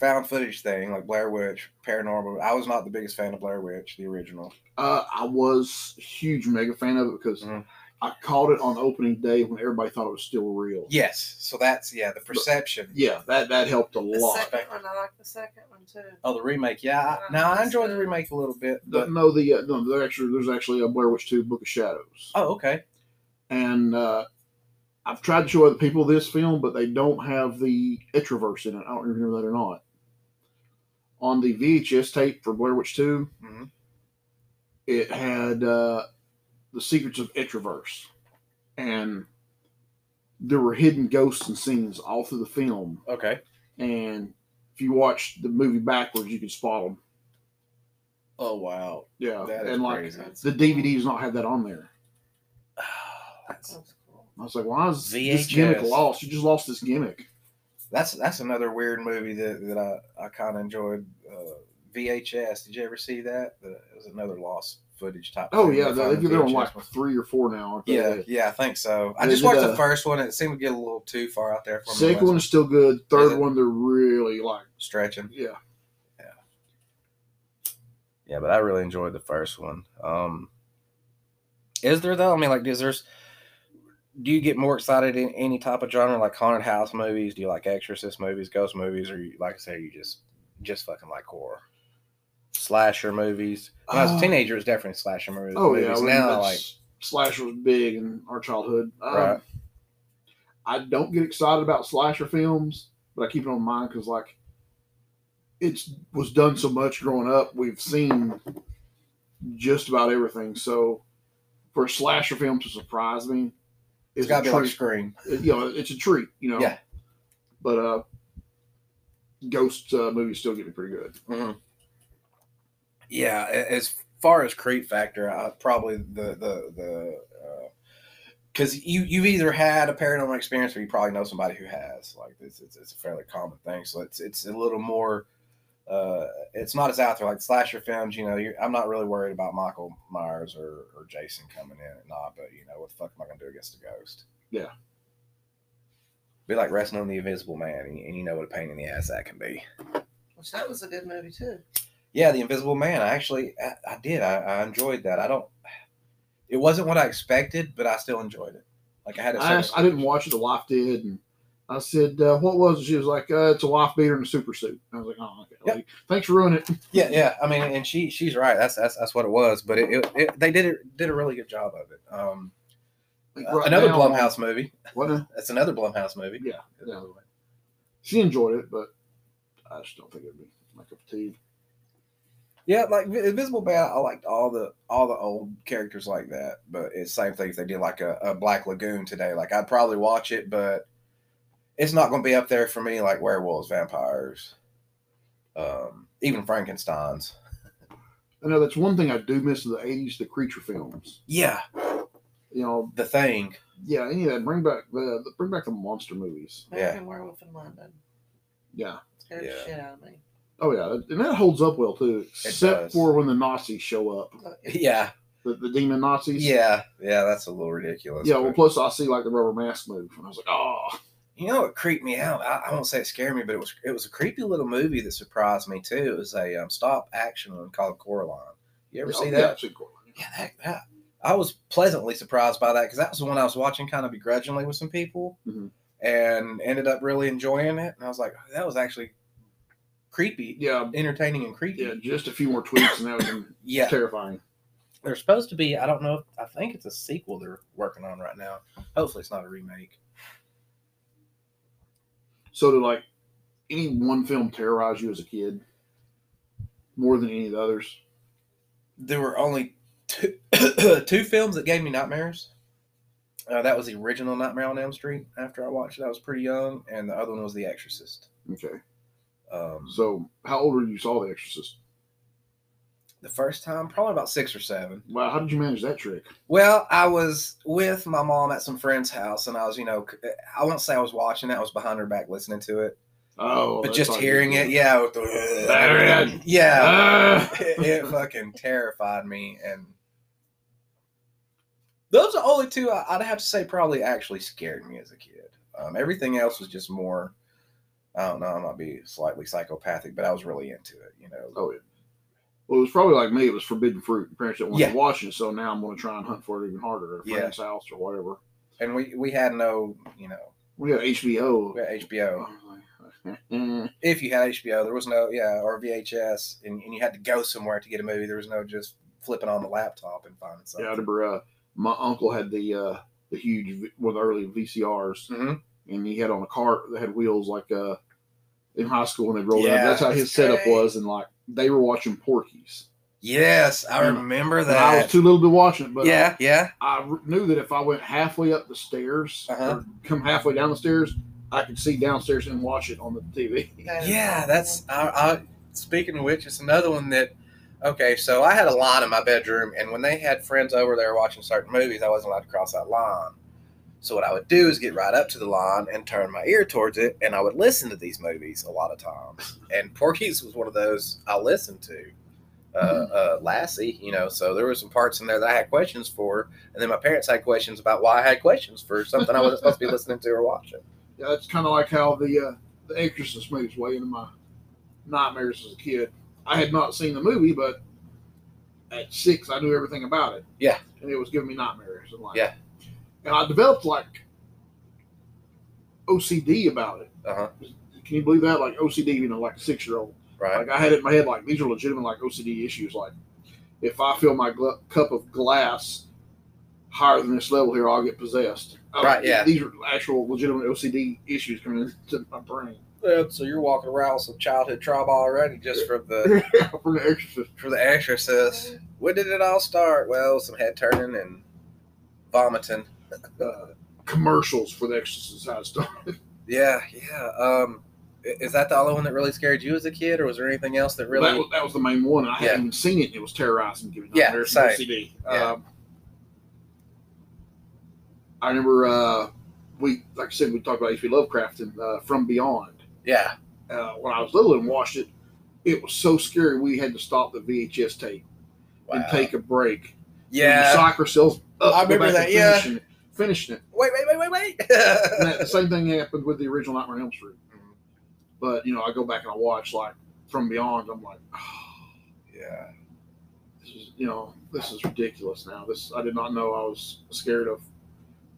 found footage thing, like Blair Witch, paranormal. I was not the biggest fan of Blair Witch, the original. Uh, I was huge mega fan of it because Mhm. I caught it on opening day when everybody thought it was still real. Yes, so that's yeah, the perception. Yeah, that that helped a The lot. second one, I like the second one too. Oh, the remake. Yeah, I, now I enjoyed the remake a little bit, The- no, the uh, no, there actually there's actually a Blair Witch Two: Book of Shadows, oh, okay. and uh, I've tried to show other people this film, but they don't have the Etriverse in it. I don't remember that or not. On the VHS tape for Blair Witch 2 Mhm. it had uh, the secrets of Etriverse, and there were hidden ghosts and scenes all through the film. Okay. And if you watch the movie backwards, you can spot them. Oh wow, Yeah, that is and like crazy. the DVD does not have that on there. that's That's cool. I was like, why is this VHS. gimmick lost? You just lost this gimmick. that's that's another weird movie that, that I, I kind of enjoyed. Uh, VHS. Did you ever see that? The, it was another lost footage type. Oh yeah, They they, found the they're on VHS like ones. three or four now. aren't they? Yeah, yeah, I think so. I They just did watched a- the first one. and It seemed to get a little too far out there for me. Second Last one is still good. Third it? one, they're really like, stretching. Yeah, yeah. Yeah, but I really enjoyed the first one. Um, is there though? I mean, like, is there's do you get more excited in any type of genre, like haunted house movies? Do you like exorcist movies, ghost movies, or you, like I say, you just just fucking like horror, slasher movies? When I was a Uh, teenager, it was definitely slasher movies. Oh yeah, movies. I now like slasher was big in our childhood. Um, Right. I don't get excited about slasher films, but I keep it on mind because like it's was done so much growing up. We've seen just about everything. So for a slasher film to surprise me, it's is got a to be like. Scream. you know, it's a treat. You know. Yeah. But uh, ghost uh, movies still get me pretty good. Mhm. Yeah, as far as creep factor, I probably the the the because you you've either had a paranormal experience or you probably know somebody who has. Like this, it's, it's a fairly common thing, so it's it's a little more. Uh, it's not as out there like slasher films. You know, you're, I'm not really worried about Michael Myers or, or Jason coming in or not, but you know, what the fuck am I gonna do against a ghost? Yeah. Be like resting on the Invisible Man, and, and you know what a pain in the ass that can be. Which that was a good movie too. Yeah, the Invisible Man. I actually, I, I did. I, I enjoyed that. I don't. It wasn't what I expected, but I still enjoyed it. Like I had. a I asked, I didn't watch it. The wife did, and I said, uh, "What was it?" She was like, uh, "It's a wife beater in a super suit." I was like, "Oh, okay. Yep. Like, thanks for ruining it." Yeah, yeah. I mean, and she she's right. That's that's that's what it was. But it, it, it they did it did a really good job of it. Um, Like, right another now, Blumhouse movie. What? a- That's another Blumhouse movie. Yeah, yeah. She enjoyed it, but I just don't think it'd be my cup of tea. Yeah, like Invisible Man, I liked all the all the old characters like that. But it's same thing if they did like a, a Black Lagoon today. Like I'd probably watch it, but it's not going to be up there for me like werewolves, vampires, um, even Frankenstein's. I know that's one thing I do miss in the '80s: the creature films. Yeah, You know, The Thing. yeah, any of that. Bring back the the- bring back the monster movies. American Werewolf in London. Yeah. Scared Yeah. the shit out of me. Oh yeah, and that holds up well too, except for when the Nazis show up, Yeah, the, the demon Nazis. yeah, yeah. That's a little ridiculous. Yeah. Well, plus I see like the rubber mask move, and I was like, oh, You know what creeped me out? I, I won't say it scared me, but it was it was a creepy little movie that surprised me too. It was a um, stop action one called Coraline. You ever oh, see that? Coraline. Yeah, that, that I was pleasantly surprised by that because that was the one I was watching kind of begrudgingly with some people, Mhm. and ended up really enjoying it. And I was like, that was actually creepy, Yeah, entertaining, and creepy. yeah, just a few more tweaks, and that would have been Yeah, terrifying. there's supposed to be. I don't know. If, I think it's a sequel they're working on right now. Hopefully, it's not a remake. So did like any one film terrorize you as a kid more than any of the others? there were only two two films that gave me nightmares. Uh, that was the original Nightmare on Elm Street. After I watched it, I was pretty young, and the other one was The Exorcist. Okay. Um, So how old were you? Saw The Exorcist. the first time, probably about six or seven. Wow, how did you manage that trick? Well, I was with my mom at some friend's house, and I was, you know, I won't say I was watching it. I was behind her back listening to it, Oh, but just hearing it, yeah, with the, Bad. yeah, Ah! it, it fucking terrified me and those are only two I- i'd have to say probably actually scared me as a kid um, everything else was just more i don't know i might be slightly psychopathic but i was really into it you know Oh yeah. Well, it was probably like me. It was forbidden fruit. Parents didn't want Yeah. to watch it, so now I'm going to try and hunt for it even harder at a Yeah. friend's house or whatever. and we we had no you know We got HBO. we had hbo if you had hbo there was no yeah or vhs and, and you had to go somewhere to get a movie there was no just flipping on the laptop and finding yeah, I something remember uh, my uncle had the uh, the huge one of the early VCRs, Mhm. and he had on a cart that had wheels like uh, in high school when they rolled Yeah, out. That's how his that's setup great. was, and like they were watching Porky's. yes i And- remember that. I was too little to watch it, but yeah yeah I r- knew that if I went halfway up the stairs Uh-huh. or come halfway down the stairs, I could see downstairs and watch it on the TV. Yeah, that's I, I. Speaking of which, it's another one that. Okay, so I had a line in my bedroom, and when they had friends over, they were watching certain movies. I wasn't allowed to cross that line. So what I would do is get right up to the line and turn my ear towards it, and I would listen to these movies a lot of times. And Porky's was one of those I listened to. Uh, uh, Lassie, you know, so there were some parts in there that I had questions for, and then my parents had questions about why I had questions for something I wasn't supposed to be listening to or watching. Yeah, that's kind of like how the uh, the Exorcist moves way into my nightmares as a kid. I had not seen the movie, but at six, I knew everything about it. Yeah. and it was giving me nightmares and like Yeah. And I developed like OCD about it. Uh huh. Can you believe that? Like OCD, you know, like a six year old. Right. Like I had it in my head, like these are legitimate like OCD issues. Like if I fill my gl- cup of glass higher than this level here, I'll get possessed. I- Right, yeah. These are actual legitimate OCD issues coming into my brain. Yeah, so you're walking around with some childhood trauma already just from the For the exorcist. for the exorcist. When did it all start? Well, some head turning and vomiting. Uh, commercials for the exorcist is how it started. Yeah, yeah. Um, is that the only one that really scared you as a kid, or was there anything else that really? that, was, that was the main one. I Yeah. hadn't even seen it. It was terrorizing. Giving Yeah, same. from Yeah. Um, I remember uh, we, like I said, we talked about H.P. Lovecraft and uh, From Beyond. yeah, uh, when I was little and watched it, it was so scary we had to stop the VHS tape and take a break. yeah. And psych ourselves up. I remember that, yeah. Finishing it. Wait, wait, wait, wait, wait. That, the same thing happened with the original Nightmare on Elm Street. Mhm. But you know, I go back and I watch like From Beyond. I'm like, oh, Yeah. This is, you know, this is ridiculous. Now, this I did not know I was scared of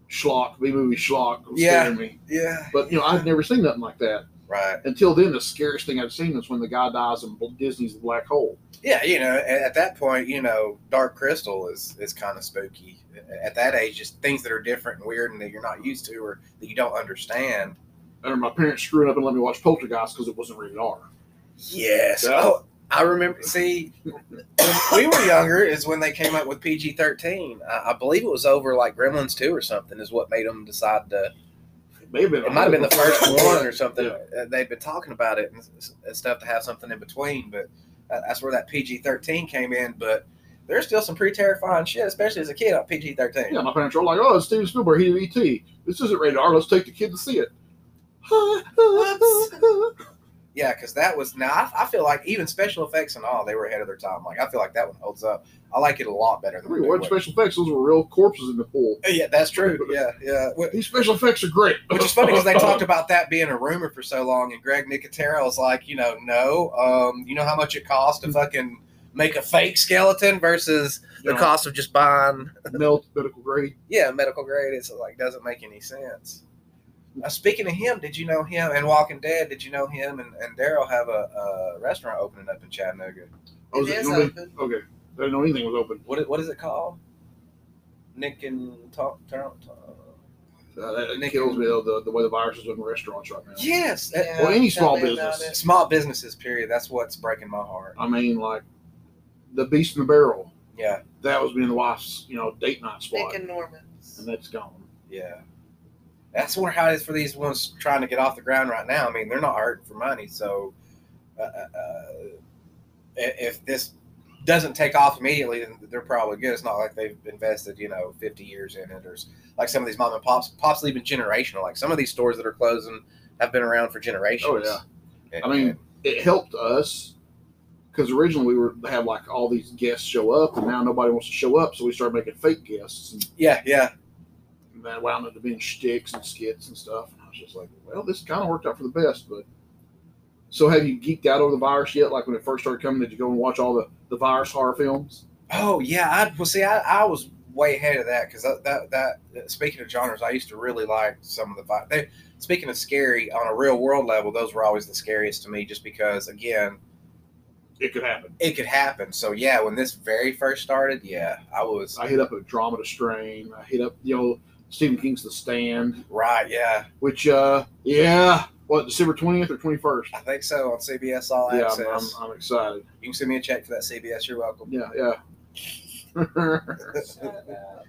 schlock, B movie schlock. Was Yeah. scaring me. Yeah. But you know, I've never seen nothing like that Right. until then. The scariest thing I've seen is when the guy dies in Disney's Black Hole. Yeah, you know, at, at that point, you know, Dark Crystal is is kind of spooky. At that age, just things that are different and weird and that you're not used to or that you don't understand. I remember my parents screwed up and let me watch Poltergeist because it wasn't rated R. Yes. Yeah. Oh, I remember. See, when we were younger is when they came up with PG thirteen. I, I believe it was over like Gremlins two or something is what made them decide to. It may have been. It might have been the first one or something. Yeah. Uh, They've been talking about it and, and stuff to have something in between, but that- that's where that PG thirteen came in. But there's still some pretty terrifying shit, especially as a kid on PG thirteen. Yeah, my parents were like, "Oh, it's Steven Spielberg. He did E.T. This isn't rated R. Let's take the kid to see it." Yeah, because that was now. I, I feel like even special effects and all, they were ahead of their time. Like I feel like that one holds up. I like it a lot better than I the mean, what special effects? Those were real corpses in the pool. Yeah, that's true. Yeah, yeah. These special effects are great. Which is funny because they talked about that being a rumor for so long, and Greg Nicotero was like, you know, no, um, you know how much it costs to fucking make a fake skeleton versus the You know, cost of just buying, melt medical grade. yeah, medical grade. It's like doesn't make any sense. Uh, speaking of him, did you know him and Walking Dead? Did you know him and, and Daryl have a, a restaurant opening up in Chattanooga? Oh, is It it is gonna be- open. Okay, I didn't know anything was open. What is- what is it called? Nick and Talk. Talk, Uh, that Nick- kills me though. The, the way the virus is in restaurants right now. Yes. Yeah, Well, any tell small me about business. it. Small businesses. Period. That's what's breaking my heart. I mean, like the Beast in the Barrel. Yeah. That was being the wife's, you know, date night spot, Nick and Norman's. and that's gone. Yeah. That's wonder how it is for these ones trying to get off the ground right now. I mean, they're not hurting for money, so uh, uh, if this doesn't take off immediately, then they're probably good. It's not like they've invested, you know, fifty years in it, or like some of these mom and pops, pops even generational. Like some of these stores that are closing have been around for generations. Oh, yeah. And- I mean, it helped us because originally we were had like all these guests show up, and now nobody wants to show up, so we started making fake guests, and yeah, yeah. that wound up to being shticks and skits and stuff. And I was just like, well, this kind of worked out for the best. But so, have you geeked out over the virus yet? Like when it first started coming, did you go and watch all the the virus horror films? Oh yeah, I well see, I, I was way ahead of that because that, that that speaking of genres, I used to really like some of the vi- they. Speaking of scary on a real world level, those were always the scariest to me, just because again, It could happen. it could happen. So yeah, when this very first started, yeah, I was I hit up Andromeda Strain. I hit up you know Stephen King's The Stand, right. Yeah, which uh yeah, what December twentieth or twenty first? I think so on CBS All Yeah, Access. I'm, I'm, I'm excited. you can send me a check for that CBS. You're welcome. Yeah, yeah. Shut up.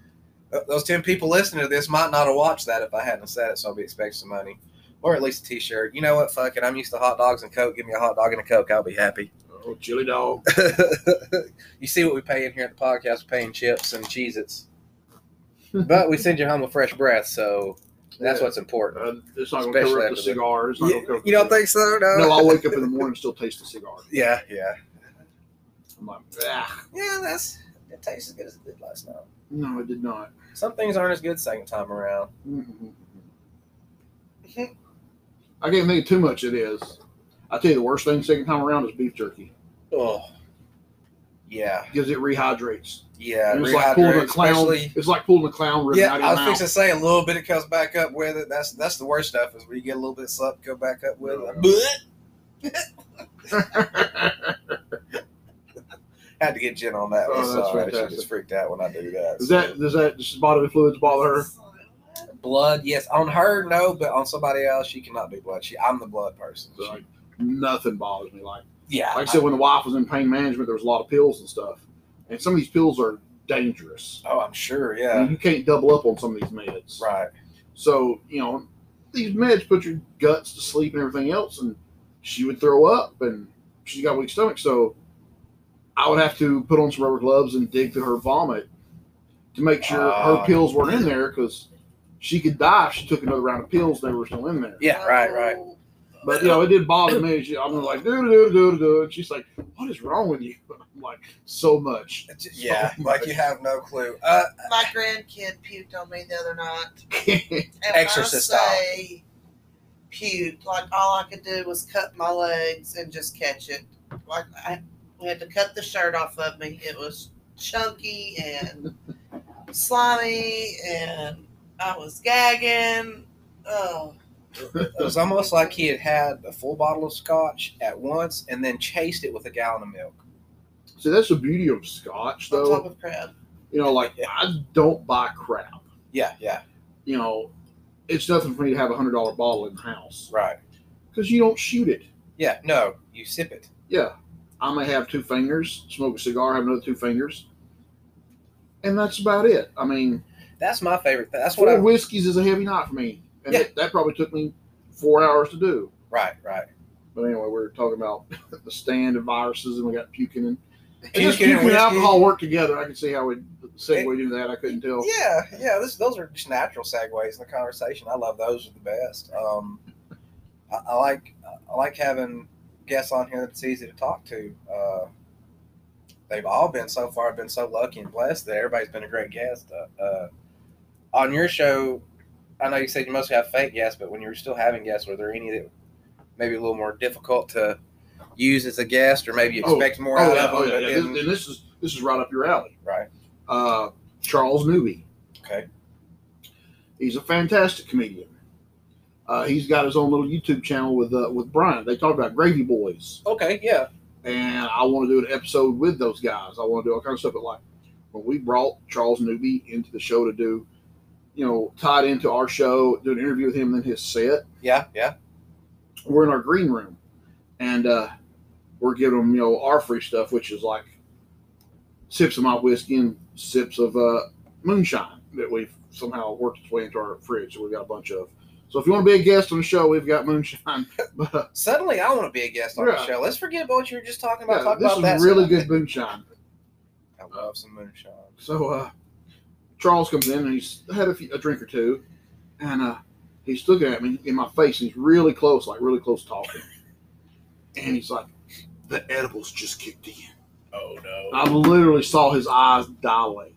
Th- Those ten people listening to this might not have watched that if I hadn't said it, so I'll be expecting some money. Or at least a T-shirt. You know what? Fuck it. I'm used to hot dogs and Coke. Give me a hot dog and a Coke. I'll be happy. Oh, chili dog. you see what we pay in here at the podcast? We're paying chips and Cheez Its. but we send you home with fresh breath, so that's Yeah. what's important. Uh, it's not going to cover up the cigars. cigar. You, don't think so? No. No, I'll wake up in the morning and still taste the cigar. Yeah, yeah. I'm like, ah. Yeah, that's it tastes as good as it did last night. No, it did not. Some things aren't as good second time around. Mhm. I can't think too much. It is. I tell you, the worst thing second time around is beef jerky Oh, yeah, because it rehydrates. yeah. it's like pulling a clown. It's like pulling a clown ribbon Yeah, out I was your fixing to say a little bit it comes back up with it. That's that's the worst stuff is where you get a little bit of something go back up with it. mouth. Had to get Jen on that. Oh, one. Oh, that's Sorry, she just freaked out when I do that. Does that does that just bodily fluids bother her? blood? Yes, on her no, but on somebody else she cannot be blood. She I'm the blood person. So, She- nothing bothers me. Like yeah, like I said, when the wife was in pain management, there was a lot of pills and stuff, and some of these pills are dangerous. oh, I'm sure. I Yeah, mean, you can't double up on some of these meds. right. So, you know, these meds put your guts to sleep and everything else, and she would throw up and she's got a weak stomach. So I would have to put on some rubber gloves and dig through her vomit to make sure Ah. her pills weren't in there because she could die if she took another round of pills and they were still in there. Yeah, right, right. But, you know, it did bother me. She, I'm like, do, do, do, do. And she's like, what is wrong with you? I'm like, so much. Yeah, So like much. you have no clue. Uh, My grandkid puked on me the other night. And Exorcist when I say puked, like all I could do was cut my legs and just catch it. Like I, We had to cut the shirt off of me. It was chunky and slimy, and I was gagging. Oh, It was almost like he had had a full bottle of scotch at once and then chased it with a gallon of milk. See, that's the beauty of Scotch, on though. top of crab. You know, like I don't buy crap. Yeah, yeah, You know, it's nothing for me to have a hundred dollar bottle in the house right. because you don't shoot it. Yeah, no, you sip it. Yeah, I may have two fingers, smoke a cigar, have another two fingers, and that's about it. I mean, That's my favorite. Thing. That's what four I. whiskeys is a heavy night for me, and Yeah. that, that probably took me four hours to do. Right, right. But anyway, we are talking about the stand of viruses, and we got puking and, and Puking just puking and alcohol work together. I can see how we segued into that. I couldn't tell. Yeah, yeah. This, those are just natural segues in the conversation. I love those are the best. Um, I, I like I like having guests on here that's easy to talk to. Uh, they've all been so far been so lucky and blessed that everybody's been a great guest. Uh, uh, on your show, I know you said you mostly have fake guests, but when you were still having guests, were there any that maybe a little more difficult to use as a guest, or maybe you Oh, expect more Oh out yeah, of oh them? yeah. yeah. This, and this is this is right up your alley. right. Uh, Charles Newby. Okay. He's a fantastic comedian. Uh, he's got his own little YouTube channel with uh, with Brian. They talk about Gravy Boys, Okay. Yeah. and I want to do an episode with those guys. I want to do all kind of stuff. But like when we brought Charles Newby into the show to do, you know, tied into our show, do an interview with him and then his set. Yeah. Yeah. We're in our green room, and uh, we're giving them you know our free stuff, which is like sips of my whiskey and sips of uh, moonshine that we've somehow worked its way into our fridge. So we've got a bunch of. So if you want to be a guest on the show, we've got moonshine. But Suddenly, I want to be a guest on the show. Let's forget about what you were just talking about. yeah, Talk this about that. is really some- good moonshine. I love some moonshine. So uh, Charles comes in and he's had a, few, a drink or two, and uh, he's looking at me in my face. And he's really close, like really close talking, and he's like, "The edibles just kicked in." Oh no! I literally saw his eyes dilate.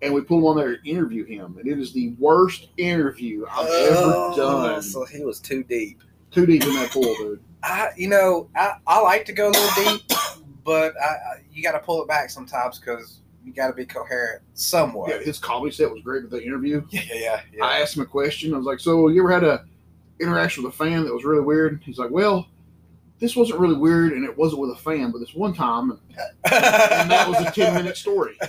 And we pulled him on there to interview him, and it is the worst interview I've Oh, ever done. So he was too deep. Too deep in that pool, dude. I, you know, I, I like to go a little deep, but I, I you got to pull it back sometimes because you got to be coherent somewhat. Yeah, his comedy set was great with the interview. Yeah, yeah, yeah. I asked him a question. I was like, "So, you ever had a interaction with a fan that was really weird?" He's like, "Well, this wasn't really weird, and it wasn't with a fan, but this one time, and that was a ten minute story.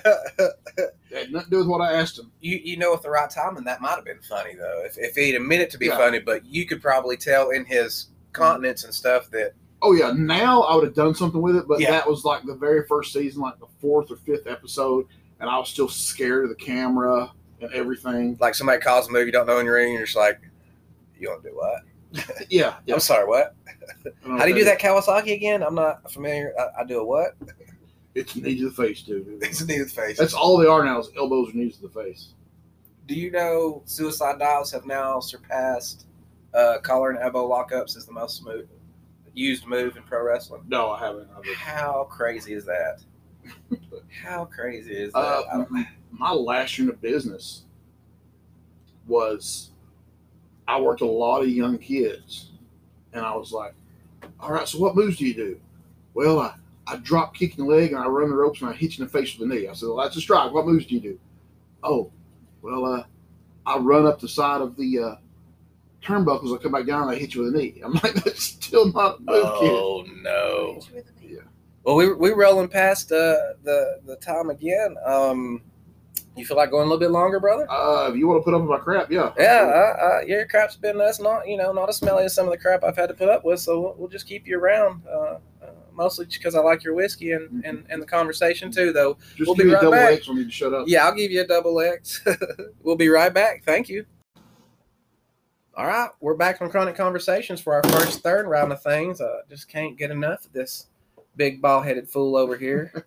It had nothing to do with what I asked him. you you know at the right time, and that might have been funny though. If if he'd admit it to be Yeah. funny, but you could probably tell in his mm-hmm. continence and stuff that Oh yeah, now I would have done something with it, but Yeah. that was like the very first season, like the fourth or fifth episode, and I was still scared of the camera and everything. like somebody calls a movie you don't know in your ring, and you're just like, you want to do what? Yeah, yeah. I'm sorry, what? I don't know How do you do that Kawasaki again? I'm not familiar. I, I do a what? It's knee to the face, dude. It's a knee to the face. That's all they are now is elbows or knees to the face. Do you know suicide dives have now surpassed uh, collar and elbow lockups as the most smooth, used move in pro wrestling? No, I haven't. I How crazy is that? How crazy is that? Uh, my last year in business was I worked a lot of young kids, and I was like, "All right, so what moves do you do?" Well, I, I drop kick in the leg and I run the ropes and I hit you in the face with the knee. I said, "Well, that's a strike. What moves do you do?" Oh, well, uh, I run up the side of the uh, turnbuckles. I come back down and I hit you with a knee. I'm like, "That's still not a move, kid." oh no! Hit you with a knee. Yeah. Well, we we rolling past uh, the the time again. Um, you feel like going a little bit longer, brother? Uh, if you want to put up with my crap, yeah, Yeah, uh, uh, your crap's been that's not you know not as smelly as some of the crap I've had to put up with. So we'll, we'll just keep you around, uh, uh, mostly because I like your whiskey and, and and the conversation too. Though Just We'll give be me right a double back. X for me to shut up. Yeah, I'll give you a double X. we'll be right back. Thank you. All right, we're back on Chronic Conversations for our first third round of things. I just can't get enough of this big ball headed fool over here.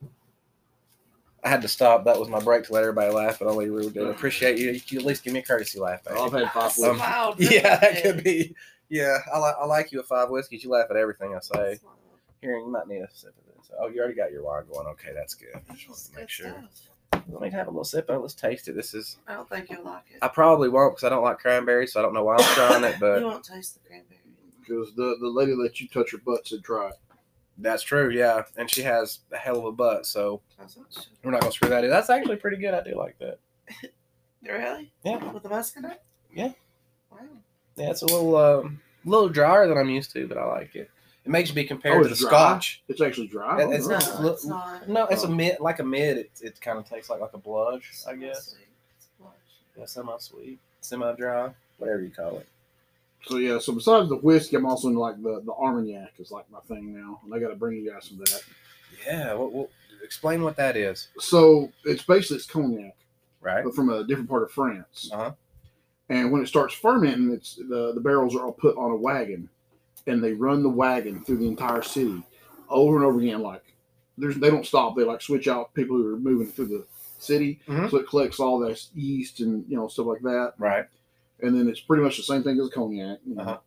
I had to stop. That was my break to let everybody laugh, but only Rue did. Appreciate you. You at least give me a courtesy laugh. baby. I've had five Um, Wow, yeah, that could be. Yeah, I, li- I like you at five whiskeys. You laugh at everything I say. Here, you might need a sip of this. Oh, you already got your wine going. Okay, that's good. I just wanted to make sure. stuff. Let me have a little sip of it. Let's taste it. This is. I don't think you'll like it. I probably won't because I don't like cranberries, so I don't know why I'm trying it. But you But won't taste the cranberry. Because the, the lady let you touch her butt said try it. That's true, yeah. And she has a hell of a butt, so That's we're not gonna screw that in. That's actually pretty good. I do like that. Really? Yeah. With the muscadine? Yeah. Wow. Yeah, it's a little um, little drier than I'm used to, but I like it. It makes me compare Oh, to the dry? Scotch. It's actually dry. It- it's Oh, not- No, it's not. No, it's a mid, like a mid. It, it kind of tastes like like a blush, I guess. Sweet. It's blush. Yeah, semi sweet, semi dry, whatever you call it. So yeah, so besides the whiskey, I'm also into like the the Armagnac is like my thing now, and I got to bring you guys some of that. Yeah, what, what, explain what that is, So it's basically it's cognac, right? but from a different part of France. Uh huh. And when it starts fermenting, it's the the barrels are all put on a wagon, and they run the wagon through the entire city, over and over again. Like there's they don't stop. They like switch out people who are moving through the city, Mhm. so it collects all this yeast and you know stuff like that. Right. and then it's pretty much the same thing as cognac. You know. Uh-huh.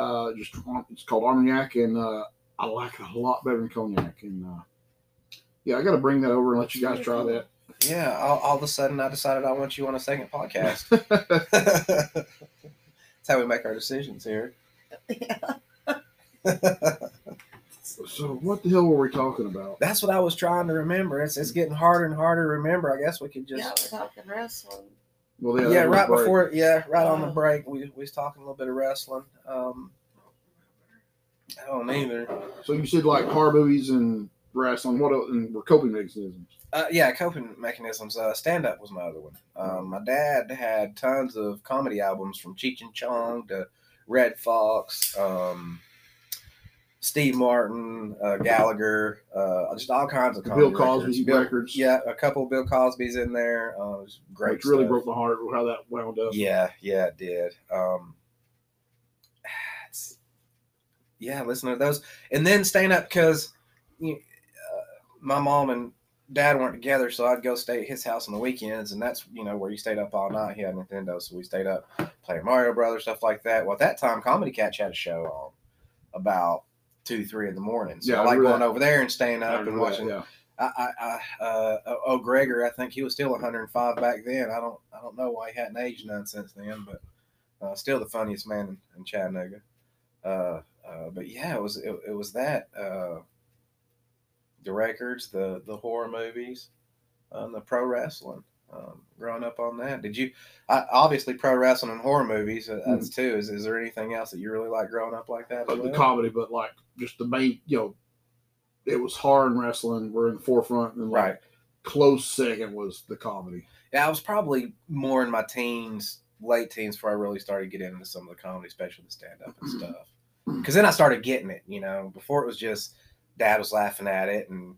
uh just it's called Armagnac, and uh, I like it a lot better than cognac. And uh, yeah, I got to bring that over and let you guys try that. Yeah. All, all of a sudden, I decided I want you on a second podcast. That's how we make our decisions here. so what the hell were we talking about? That's what I was trying to remember. It's it's getting harder and harder to remember. I guess we could just yeah, we're talking wrestling. Well, yeah, that was right break. before yeah, right on the Oh. break, we, we was talking a little bit of wrestling. Um, I don't either. So you said like car movies and wrestling. What else? And were coping mechanisms? Uh, yeah, coping mechanisms. Uh, stand up was my other one. Um, my dad had tons of comedy albums from Cheech and Chong to Redd Foxx, um, Steve Martin, uh, Gallagher, uh, just all kinds of Bill Cosby records. Bill- records. Yeah, a couple of Bill Cosby's in there. Uh, it was great. Which really stuff. broke my heart how that wound up. Yeah, yeah, it did. Um, yeah, listen to those, and then staying up because you, uh, my mom and dad weren't together, so I'd go stay at his house on the weekends, and that's you know where you stayed up all night. He had Nintendo, so we stayed up playing Mario Brothers stuff like that. Well, at that time, Comedy Catch had a show on about two, three in the morning. So Yeah, I I like going that. over there and staying up and remember that, watching yeah. I, I, I uh, oh, Gregor, I think he was still 105 back then. I don't, I don't know why he hadn't aged none since then, but uh, still the funniest man in, in Chattanooga. Uh, uh, but yeah, it was, it, it was that uh, the records, the the horror movies, um, the pro wrestling. Um, growing up on that, did you? I, obviously, pro wrestling and horror movies. Uh, that's too. Is, is there anything else that you really like growing up like that? the comedy, but like just the main, you know, it was horror and wrestling. We're in the forefront, and like Right. close second was the comedy. Yeah, I was probably more in my teens, late teens, before I really started getting into some of the comedy, especially the stand up and stuff. Because then I started getting it, you know. Before it was just dad was laughing at it and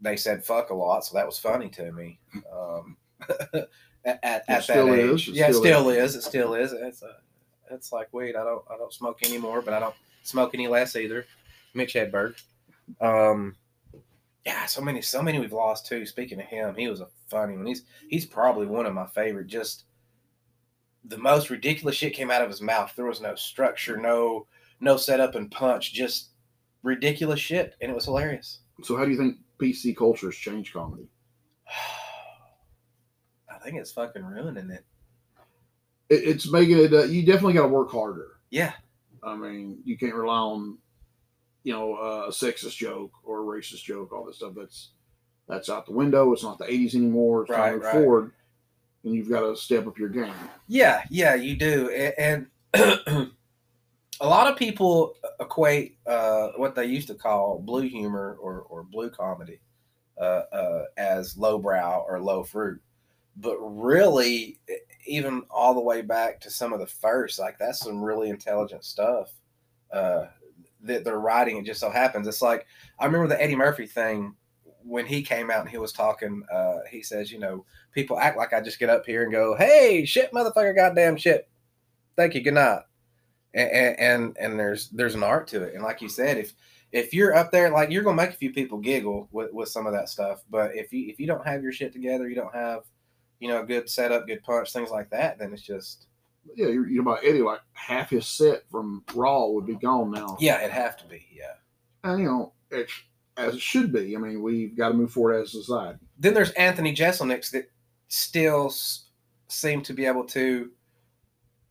they said fuck a lot, so that was funny to me. Um, at at, at that still is, age, it yeah, it still still is. It still is. It's a, it's like weed. I don't I don't smoke anymore, but I don't smoke any less either. Mitch Hedberg. Um, yeah, so many, so many we've lost too. Speaking of him, he was a funny one. He's he's probably one of my favorite. Just the most ridiculous shit came out of his mouth. There was no structure, no no setup and punch, just ridiculous shit, and it was hilarious. So, how do you think PC culture has changed comedy? I think it's fucking ruining it. It, it's making it. Uh, you definitely got to work harder. Yeah, I mean, you can't rely on, you know, uh, a sexist joke or a racist joke. All this stuff that's that's out the window. It's not the '80s anymore. It's Right, time right. forward, and you've got to step up your game. yeah, yeah. You do, A- and. A lot of people equate uh, what they used to call blue humor or, or blue comedy uh, uh, as lowbrow or low fruit. But really, even all the way back to some of the first, like that's some really intelligent stuff uh, that they're writing. It just so happens. It's like, I remember the Eddie Murphy thing when he came out and he was talking. Uh, he says, you know, people act like I just get up here and go, hey, shit, motherfucker, goddamn shit. Thank you, good night. And, and and there's there's an art to it, and like you said, if if you're up there, like you're gonna make a few people giggle with, with some of that stuff. But if you if you don't have your shit together, you don't have, you know, a good setup, good punch, things like that, then it's just Yeah, you're, you're about Eddie. Like half his set from Raw would be gone now. yeah, it'd have to be yeah. and you know, it's as it should be. I mean, we've got to move forward as a society. Then there's Anthony Jeselnik that still s- seem to be able to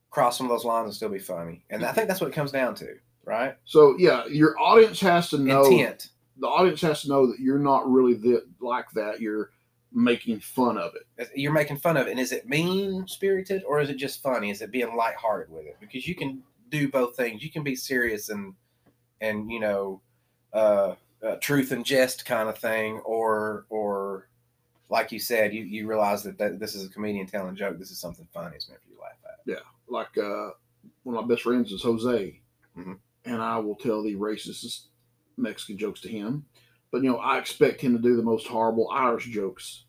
cross some of those lines and still be funny, and I think that's what it comes down to. right? So yeah, your audience has to know. Intent. The audience has to know that you're not really the, like that. You're making fun of it. You're making fun of it. And is it mean spirited or is it just funny? Is it being lighthearted with it? Because you can do both things. You can be serious and and you know, uh, uh, truth and jest kind of thing, or or like you said, you, you realize that, that this is a comedian telling a joke. This is something funny. It's meant for you to laugh at. Like uh, one of my best friends is Jose, Mhm. and I will tell the racist Mexican jokes to him. But you know, I expect him to do the most horrible Irish jokes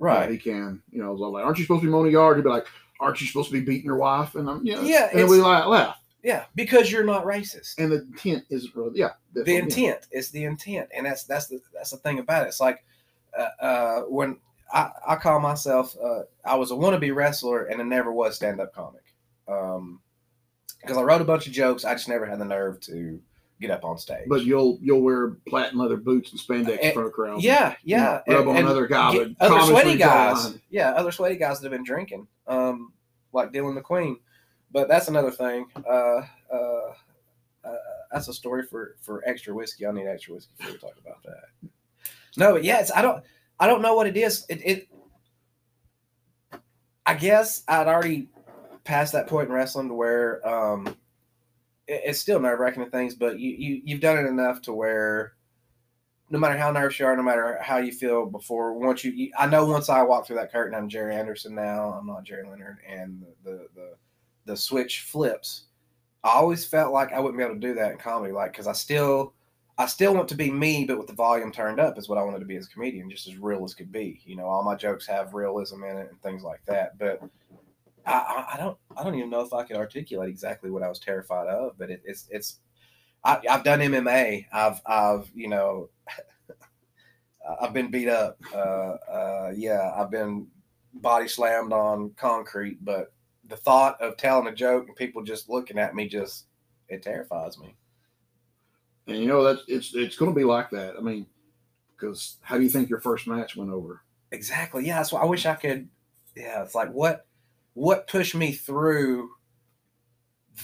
that Right. he can. You know, I'm like, aren't you supposed to be mowing the yard? He'd be like, aren't you supposed to be beating your wife? And I'm, you know, Yeah, and we laugh, laugh. Yeah, because you're not racist. And the intent isn't really, yeah. the I intent is the intent and that's that's the that's the thing about it it's like uh, uh when i i call myself uh i was a wannabe wrestler and i never was stand-up comic um because i wrote a bunch of jokes i just never had the nerve to get up on stage But you'll you'll wear platinum leather boots and spandex Eh, in front of crowds. yeah yeah know, rub and- on and another guy. other sweaty when you draw the guys line. yeah other sweaty guys that have been drinking um like dylan mcqueen but that's another thing uh uh uh, that's a story for for extra whiskey. I need extra whiskey before we talk about that. No, but yeah, I don't I don't know what it is. It, it I guess I'd already passed that point in wrestling to where um it, it's still nerve wracking and things, but you, you you've done it enough to where no matter how nervous you are, no matter how you feel before, once you, you I know once I walk through that curtain, I'm Jerry Anderson now. I'm not Jerry Leonard, and the the the, the switch flips. I always felt like I wouldn't be able to do that in comedy, like because I still, I still want to be me, but with the volume turned up is what I wanted to be as a comedian, just as real as could be. You know, all my jokes have realism in it and things like that. But I, I, don't, I don't even know if I could articulate exactly what I was terrified of. But it, it's, it's, I, I've done MMA. I've, I've, you know, I've been beat up. Uh, uh, yeah, I've been body slammed on concrete, but the thought of telling a joke and people just looking at me just it terrifies me. And you know that's it's it's going to be like that. I mean, because how do you think your first match went over? Exactly. Yeah. So I wish I could. Yeah. It's like what what pushed me through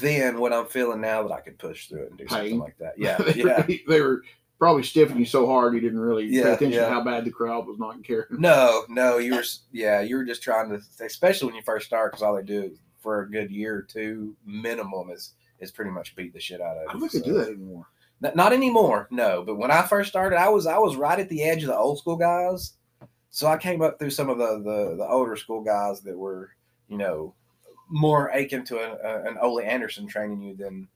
then what I'm feeling now that I could push through it and do something like that. Yeah. they, yeah. were, they were probably stiffing you so hard you didn't really pay Yeah, attention yeah. to how bad the crowd was not caring. No, no, you were, yeah, you were just trying to, especially when you first start, because all they do for a good year or two minimum is is pretty much beat the shit out of you. I don't think they do that anymore. N- Not anymore, no. But when I first started, I was I was right at the edge of the old school guys. So I came up through some of the the, the older school guys that were, you know, more akin to an, a, an Ole Anderson training you than.